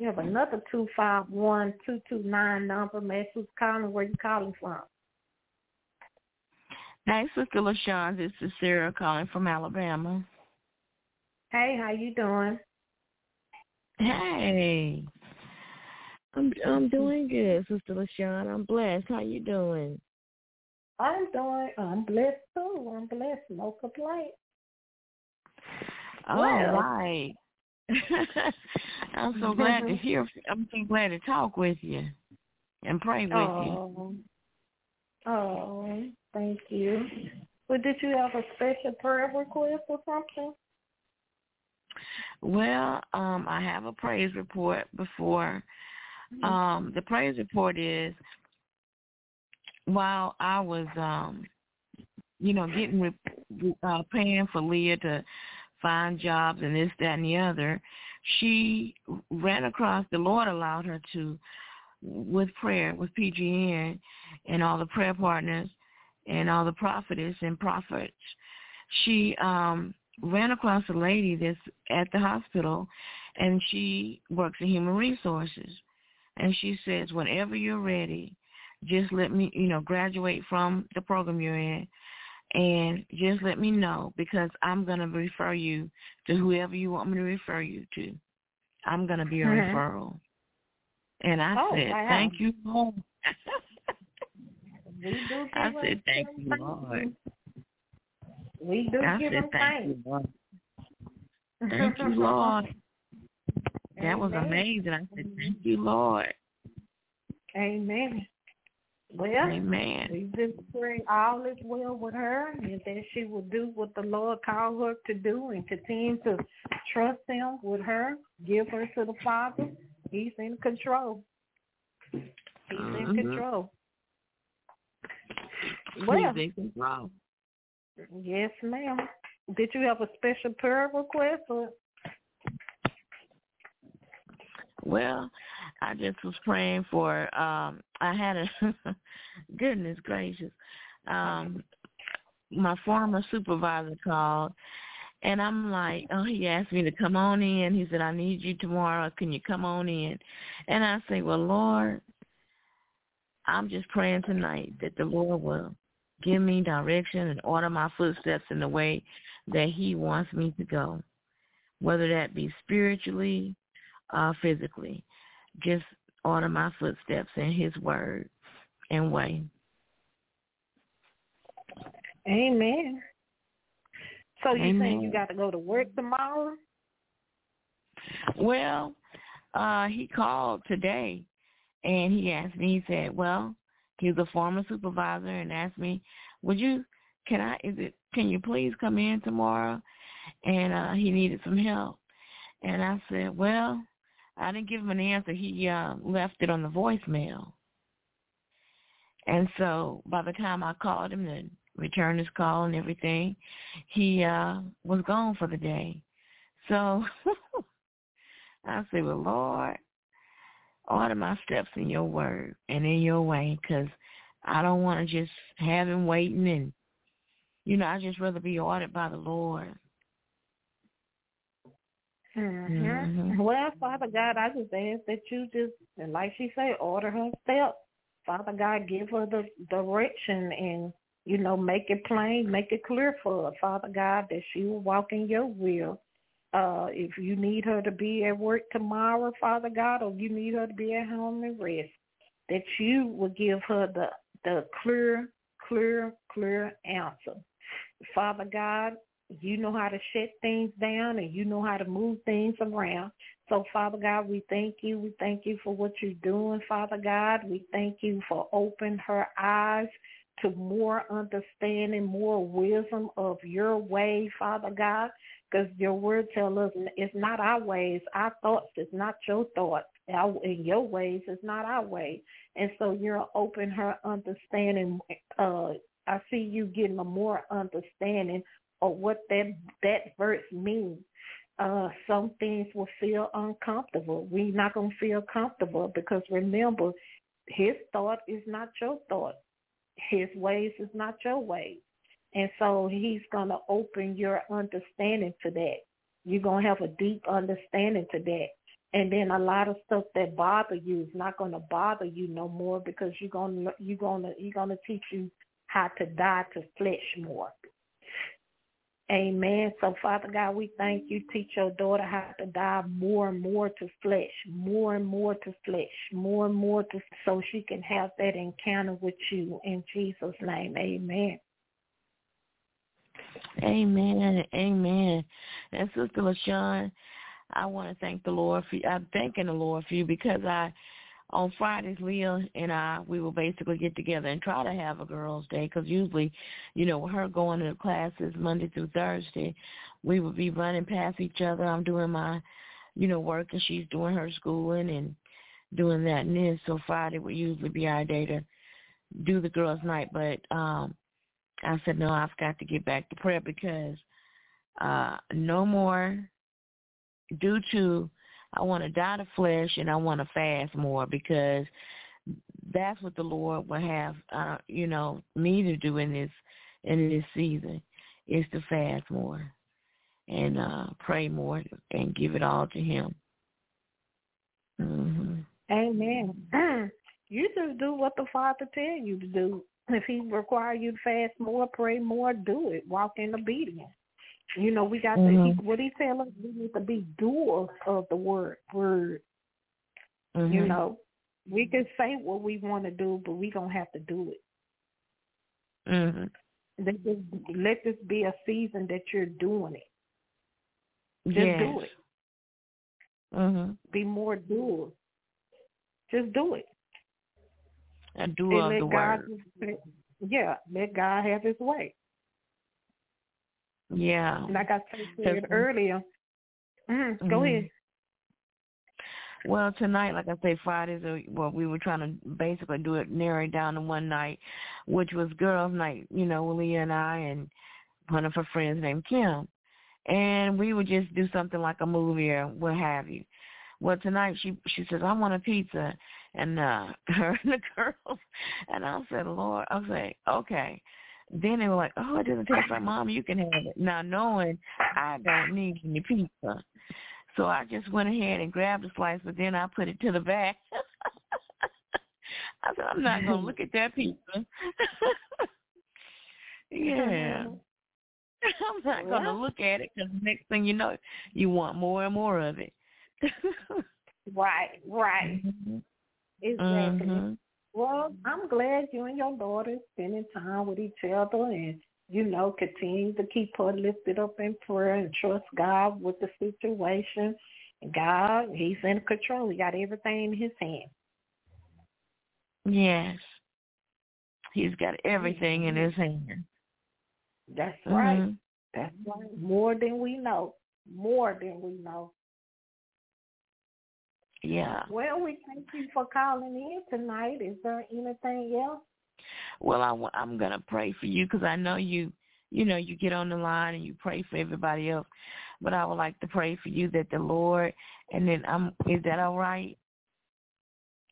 You have another two five one two two nine number. Miss who's calling? Where you calling from? Hi, Sister LaShun. This is Sarah calling from Alabama. Hey, how you doing? Hey. I'm I'm doing good, Sister LaShun. I'm blessed. How you doing? I'm doing. I'm blessed too. I'm blessed. No complaint. All Well. right. I'm so glad to hear. I'm so glad to talk with you and pray with you. Oh, oh, thank you. Well, did you have a special prayer request or something? Well, um, I have a praise report before. Um, the praise report is while I was, um, you know, getting re- uh, paying for Leah to find jobs and this, that, and the other, she ran across. The Lord allowed her to, with prayer, with PGN, and all the prayer partners, and all the prophetess and prophets. She um ran across a lady that's at the hospital and she works in human resources and she says whenever you're ready just let me you know graduate from the program you're in and just let me know because i'm going to refer you to whoever you want me to refer you to i'm going to be a Mhm. referral and i Oh, said wow. thank you lord We do I said, thank you, Lord. We do I give said, them thank you, Lord. Thank you, Lord. That was amazing. I said, thank you, Lord. Amen. Well, Amen. we just pray all is well with her and that she will do what the Lord called her to do and continue to trust him with her, give her to the Father. He's in control. He's in Mhm. control. Well, He's in control. yes, ma'am. Did you have a special prayer request or Well, I just was praying for um I had a goodness gracious. Um my former supervisor called and I'm like, Oh, he asked me to come on in. He said, I need you tomorrow. Can you come on in? And I say, Well, Lord, I'm just praying tonight that the Lord will give me direction and order my footsteps in the way that he wants me to go. Whether that be spiritually, uh, physically. Just order my footsteps in his word and way. Amen. So you saying you got to go to work tomorrow? Well, uh, he called today and he asked me, he said, Well, he's a former supervisor and asked me, Would you can I is it can you please come in tomorrow? And uh he needed some help. And I said, Well, I didn't give him an answer. He uh left it on the voicemail. And so by the time I called him to return his call and everything, he uh was gone for the day. So I said, well, Lord, order my steps in your word and in your way because I don't want to just have him waiting and, you know, I just rather be ordered by the Lord. Mm-hmm. Mm-hmm. Well, Father God, I just ask that you just, and like she said, order her steps. Father God, give her the direction and, you know, make it plain, make it clear for her, Father God, that she will walk in your will. Uh, if you need her to be at work tomorrow, Father God, or you need her to be at home and rest, that you will give her the, the clear, clear, clear answer. Father God, you know how to shut things down and you know how to move things around. So, Father God, we thank you. We thank you for what you're doing, Father God. We thank you for opening her eyes to more understanding, more wisdom of your way, Father God, because your word tells us it's not our ways, our thoughts, it's not your thoughts. In your ways, it's not our way. And so you're open her understanding. Uh, I see you getting a more understanding of what that that verse means. Uh, some things will feel uncomfortable. We're not going to feel comfortable because remember, his thought is not your thought. His ways is not your ways. And so he's going to open your understanding to that. You're going to have a deep understanding to that. And then a lot of stuff that bother you is not going to bother you no more because you're going to you're going to you're going to teach you how to die to flesh more. Amen. So, Father God, we thank you. Teach your daughter how to die more and more to flesh, more and more to flesh, more and more to, so she can have that encounter with you. In Jesus' name, amen. Amen. Amen. And Sister LaShun, I want to thank the Lord for you. I'm thanking the Lord for you because I on Fridays, Leah and I, we will basically get together and try to have a girls' day because usually, you know, with her going to classes Monday through Thursday, we would be running past each other. I'm doing my, you know, work and she's doing her schooling and doing that and this. So Friday would usually be our day to do the girls' night. But um I said, no, I've got to get back to prayer because uh no more due to I want to die to flesh and I want to fast more because that's what the Lord will have, uh, you know, me to do in this in this season is to fast more and uh pray more and give it all to Him. Mm-hmm. Amen. You just do what the Father tell you to do. If He require you to fast more, pray more, do it. Walk in obedience. You know, we got mm-hmm. to, what he tell us, we need to be doers of the word. Word. Mm-hmm. You know, we can say what we want to do, but we don't have to do it. Mm-hmm. Let this, let this be a season that you're doing it. Just yes. do it. Mm-hmm. Be more doers. Just do it. A doer of the God, word. Yeah, let God have his way. Yeah. Like I said earlier. Mm, go Mhm. ahead. Well, tonight, like I say, Fridays, uh, well, we were trying to basically do it, narrow it down to one night, which was girls' night, you know, Leah and I and one of her friends named Kim. And we would just do something like a movie or what have you. Well, tonight she she says, I want a pizza. And uh her and the girls, and I said, Lord, I like, okay. Then they were like, oh, it doesn't taste like mom. You can have it. Now knowing I don't need any pizza. So I just went ahead and grabbed a slice, but then I put it to the back. I said, I'm not going to look at that pizza. yeah. I'm not going to look at it because next thing you know, you want more and more of it. right, right. Mm-hmm. Exactly. Mm-hmm. Well, I'm glad you and your daughter spending time with each other and, you know, continue to keep her lifted up in prayer and trust God with the situation. God, he's in control. He got everything in his hand. Yes. He's got everything in his hand. That's right. Mhm. That's right. More than we know. More than we know. Yeah. Well, we thank you for calling in tonight. Is there anything else? Well, I, I'm going to pray for you because I know you, you know, you get on the line and you pray for everybody else. But I would like to pray for you that the Lord, and then I'm, is that all right?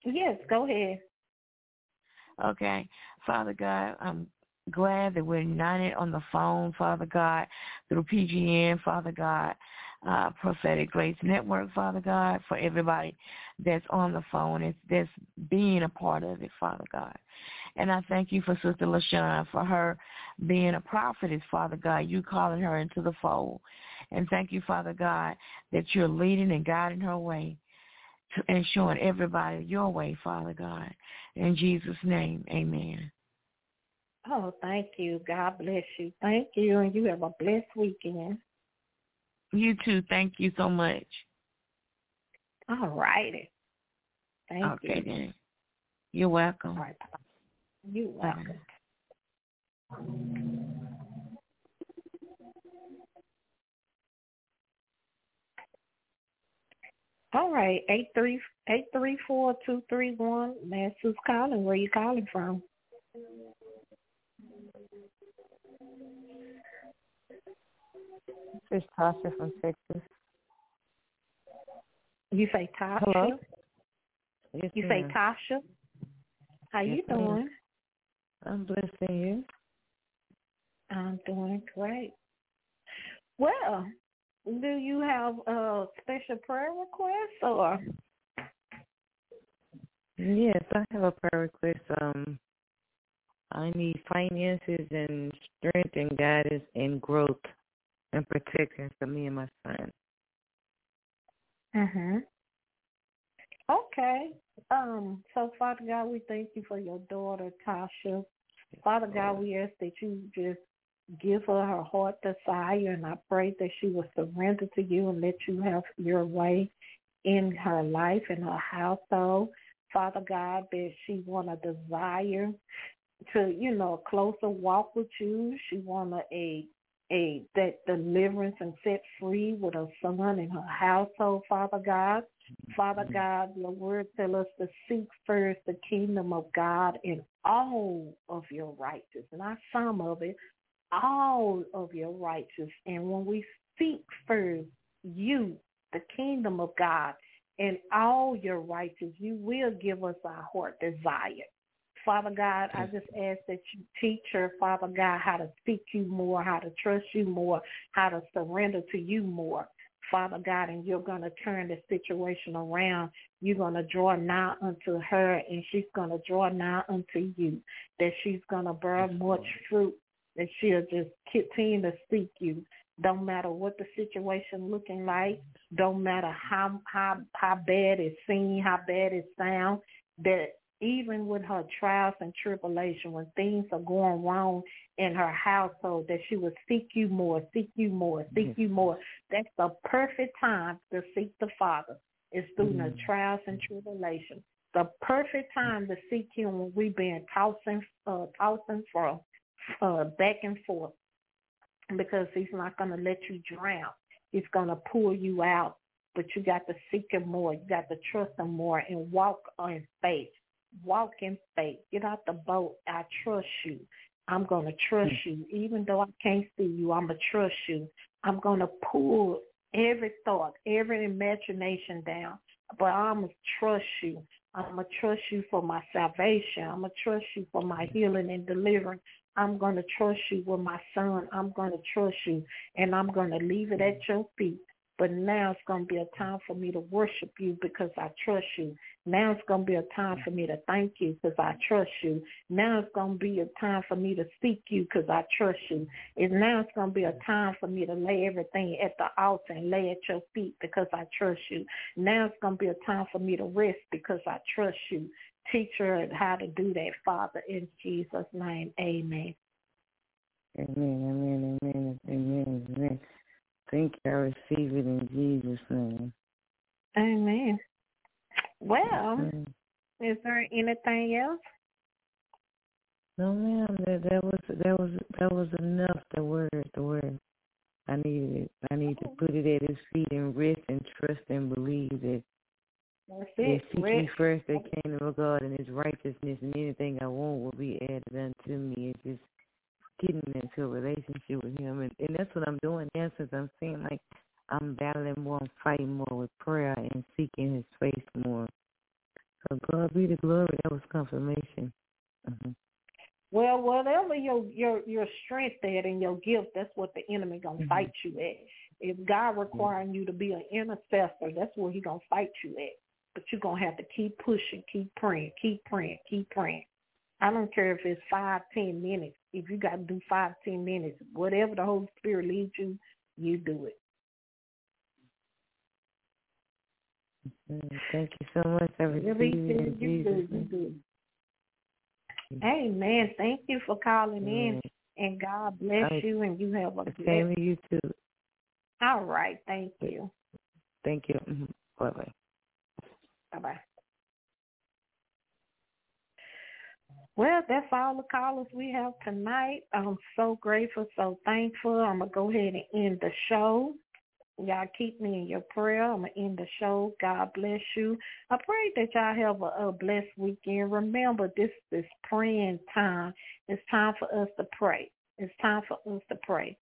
Yes, go ahead. Okay. Father God, I'm glad that we're united on the phone, Father God, through PGN, Father God, uh, Prophetic Grace Network, Father God, for everybody that's on the phone, it's that's being a part of it, Father God. And I thank you for Sister LaShun for her being a prophetess, Father God, you calling her into the fold. And thank you, Father God, that you're leading and guiding her way to, and showing everybody your way, Father God. In Jesus' name, amen. Oh, thank you. God bless you. Thank you, and you have a blessed weekend. You too. Thank you so much. All righty. Thank okay, you. then. You're welcome. All right. You're welcome. All right, eight three eight three four two three one. That's who's calling. Where you calling from? This is Tasha from Texas. You say Tasha? Hello? Yes, You ma'am. say Tasha? How Yes, you ma'am. doing? I'm blessed you. I'm doing great. Well, do you have a special prayer request or? Yes, I have a prayer request. Um, I need finances and strength and guidance and growth and protection for me and my son. Mhm. Okay. Um. So, Father God, we thank you for your daughter Tasha. Father God, we ask that you just give her her heart desire, and I pray that she will surrender to you and let you have your way in her life and her household. Father God, that she want a desire to, you know, a closer walk with you. She want a, a that deliverance and set free with her son and her household, Father God. Mm-hmm. Father mm-hmm. God, your word tell us to seek first the kingdom of God and all of your righteousness, not some of it, all of your righteousness. And when we seek first you, the kingdom of God, and all your righteousness, you will give us our heart desire. Father God, I just ask that you teach her, Father God, how to seek you more, how to trust you more, how to surrender to you more. Father God, and you're going to turn the situation around. You're going to draw nigh unto her, and she's going to draw nigh unto you, that she's going to bear much fruit, that she'll just continue to seek you. Don't matter what the situation looking like, don't matter how how how bad it seems, how bad it sounds, that even with her trials and tribulation, when things are going wrong in her household, that she will seek you more, seek you more, seek you more. That's the perfect time to seek the Father. It's through the trials and tribulation. The perfect time to seek Him when we've been tossing, uh, tossing from uh, back and forth, because He's not going to let you drown. He's going to pull you out, but you got to seek Him more. You got to trust Him more and walk in faith walk in faith. Get out the boat. I trust you. I'm going to trust you. Even though I can't see you, I'm going to trust you. I'm going to pull every thought, every imagination down. But I'm going to trust you. I'm going to trust you for my salvation. I'm going to trust you for my healing and deliverance. I'm going to trust you with my son. I'm going to trust you. And I'm going to leave it at your feet. But now it's going to be a time for me to worship you because I trust you. Now it's going to be a time for me to thank you because I trust you. Now it's going to be a time for me to seek you because I trust you. And now it's going to be a time for me to lay everything at the altar and lay at your feet because I trust you. Now it's going to be a time for me to rest because I trust you. Teach her how to do that, Father, in Jesus' name. Amen. Amen, amen, amen, amen, amen. Thank you. I receive it in Jesus' name. Amen. Well, is there anything else? No, ma'am. That that was that was that was enough. The word, the word. I needed it. I need to oh. put it at His feet and rest and trust and believe that That's that it. seek ye first the kingdom of God and His righteousness, and anything I want will be added unto me. It's just getting into a relationship with Him, and, and that's what I'm doing now. Since I'm seeing like I'm battling more, I'm fighting more with prayer and seeking His face more. So God be the glory. That was confirmation. well, whatever your your your strength at and your gift, that's what the enemy gonna mm-hmm. fight you at. If God requiring you to be an intercessor, that's where he gonna fight you at. But you're gonna have to keep pushing, keep praying, keep praying, keep praying. I don't care if it's five, ten minutes. If you got to do five, ten minutes, whatever the Holy Spirit leads you, you do it. Mm-hmm. Mm, thank you so much. I receive in Jesus' mm. Amen. Thank you for calling in, mm. and God bless you, and you have a same to you too. All right. Thank you. Thank you. Mm-hmm. Bye bye. Bye bye. Well, that's all the callers we have tonight. I'm so grateful, so thankful. I'm going to go ahead and end the show. Y'all keep me in your prayer. I'm going to end the show. God bless you. I pray that y'all have a, a blessed weekend. Remember, this is praying time. It's time for us to pray. It's time for us to pray.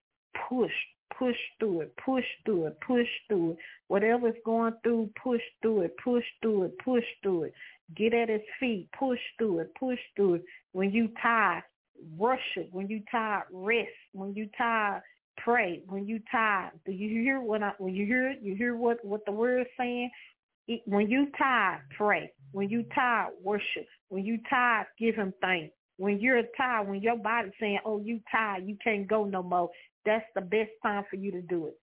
Push, push through it, push through it, push through it. Whatever's going through, push through it, push through it, push through it. Get at his feet, push through it, push through it. When you tired, worship. When you tired, rest. When you tired, pray. When you tired, do you hear what I, when you hear it? You hear what what the word is saying? When you tired, pray. When you tired, worship. When you tired, give him thanks. When you're tired, when your body's saying, "Oh, you tired, you can't go no more," that's the best time for you to do it.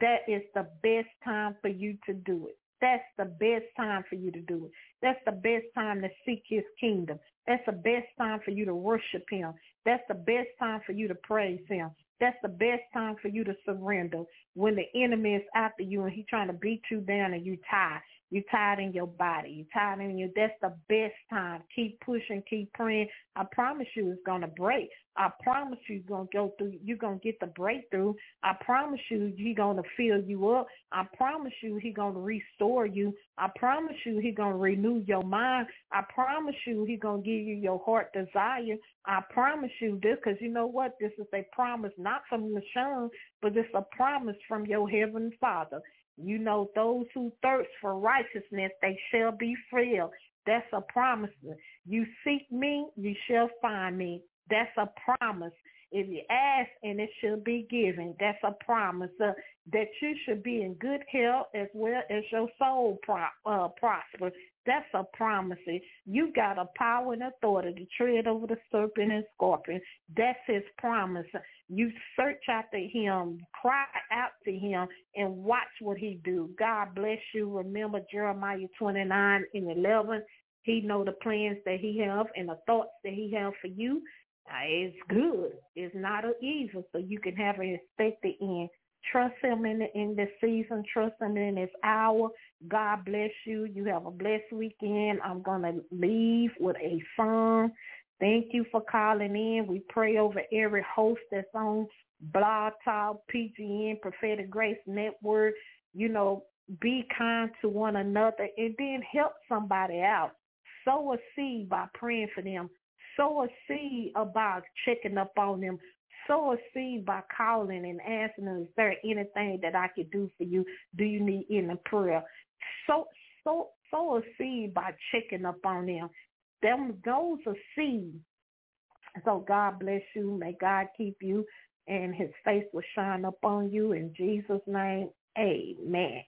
That is the best time for you to do it. That's the best time for you to do it. That's the best time to seek his kingdom. That's the best time for you to worship him. That's the best time for you to praise him. That's the best time for you to surrender when the enemy is after you and he's trying to beat you down and you tired. You're tired in your body. You're tired in your. That's the best time. Keep pushing. Keep praying. I promise you, it's gonna break. I promise you, you're gonna go through. You're gonna get the breakthrough. I promise you, He's gonna fill you up. I promise you, He's gonna restore you. I promise you, He's gonna renew your mind. I promise you, He's gonna give you your heart desire. I promise you this, because you know what? This is a promise not from LaShun, but it's a promise from your heavenly Father. You know, those who thirst for righteousness, they shall be filled. That's a promise. You seek me, you shall find me. That's a promise. If you ask and it shall be given, that's a promise uh, that you should be in good health as well as your soul pro- uh, prosper. That's a promise. You got a power and authority to tread over the serpent and scorpion. That's his promise. You search after him, cry out to him, and watch what he do. God bless you. Remember Jeremiah 29 and 11. He know the plans that he have and the thoughts that he have for you. It's good. It's not an evil, so you can have an expected end. Trust him in the, in this season. Trust him in this hour. God bless you. You have a blessed weekend. I'm going to leave with a song. Thank you for calling in. We pray over every host that's on Blog Talk, PGN, Prophetic Grace Network. You know, be kind to one another and then help somebody out. Sow a seed by praying for them. Sow a seed about checking up on them sow a seed by calling and asking them, is there anything that I could do for you? Do you need any prayer? Sow, sow, sow a seed by checking up on them. Them, those are seeds. So God bless you. May God keep you and his face will shine upon you. In Jesus' name, amen.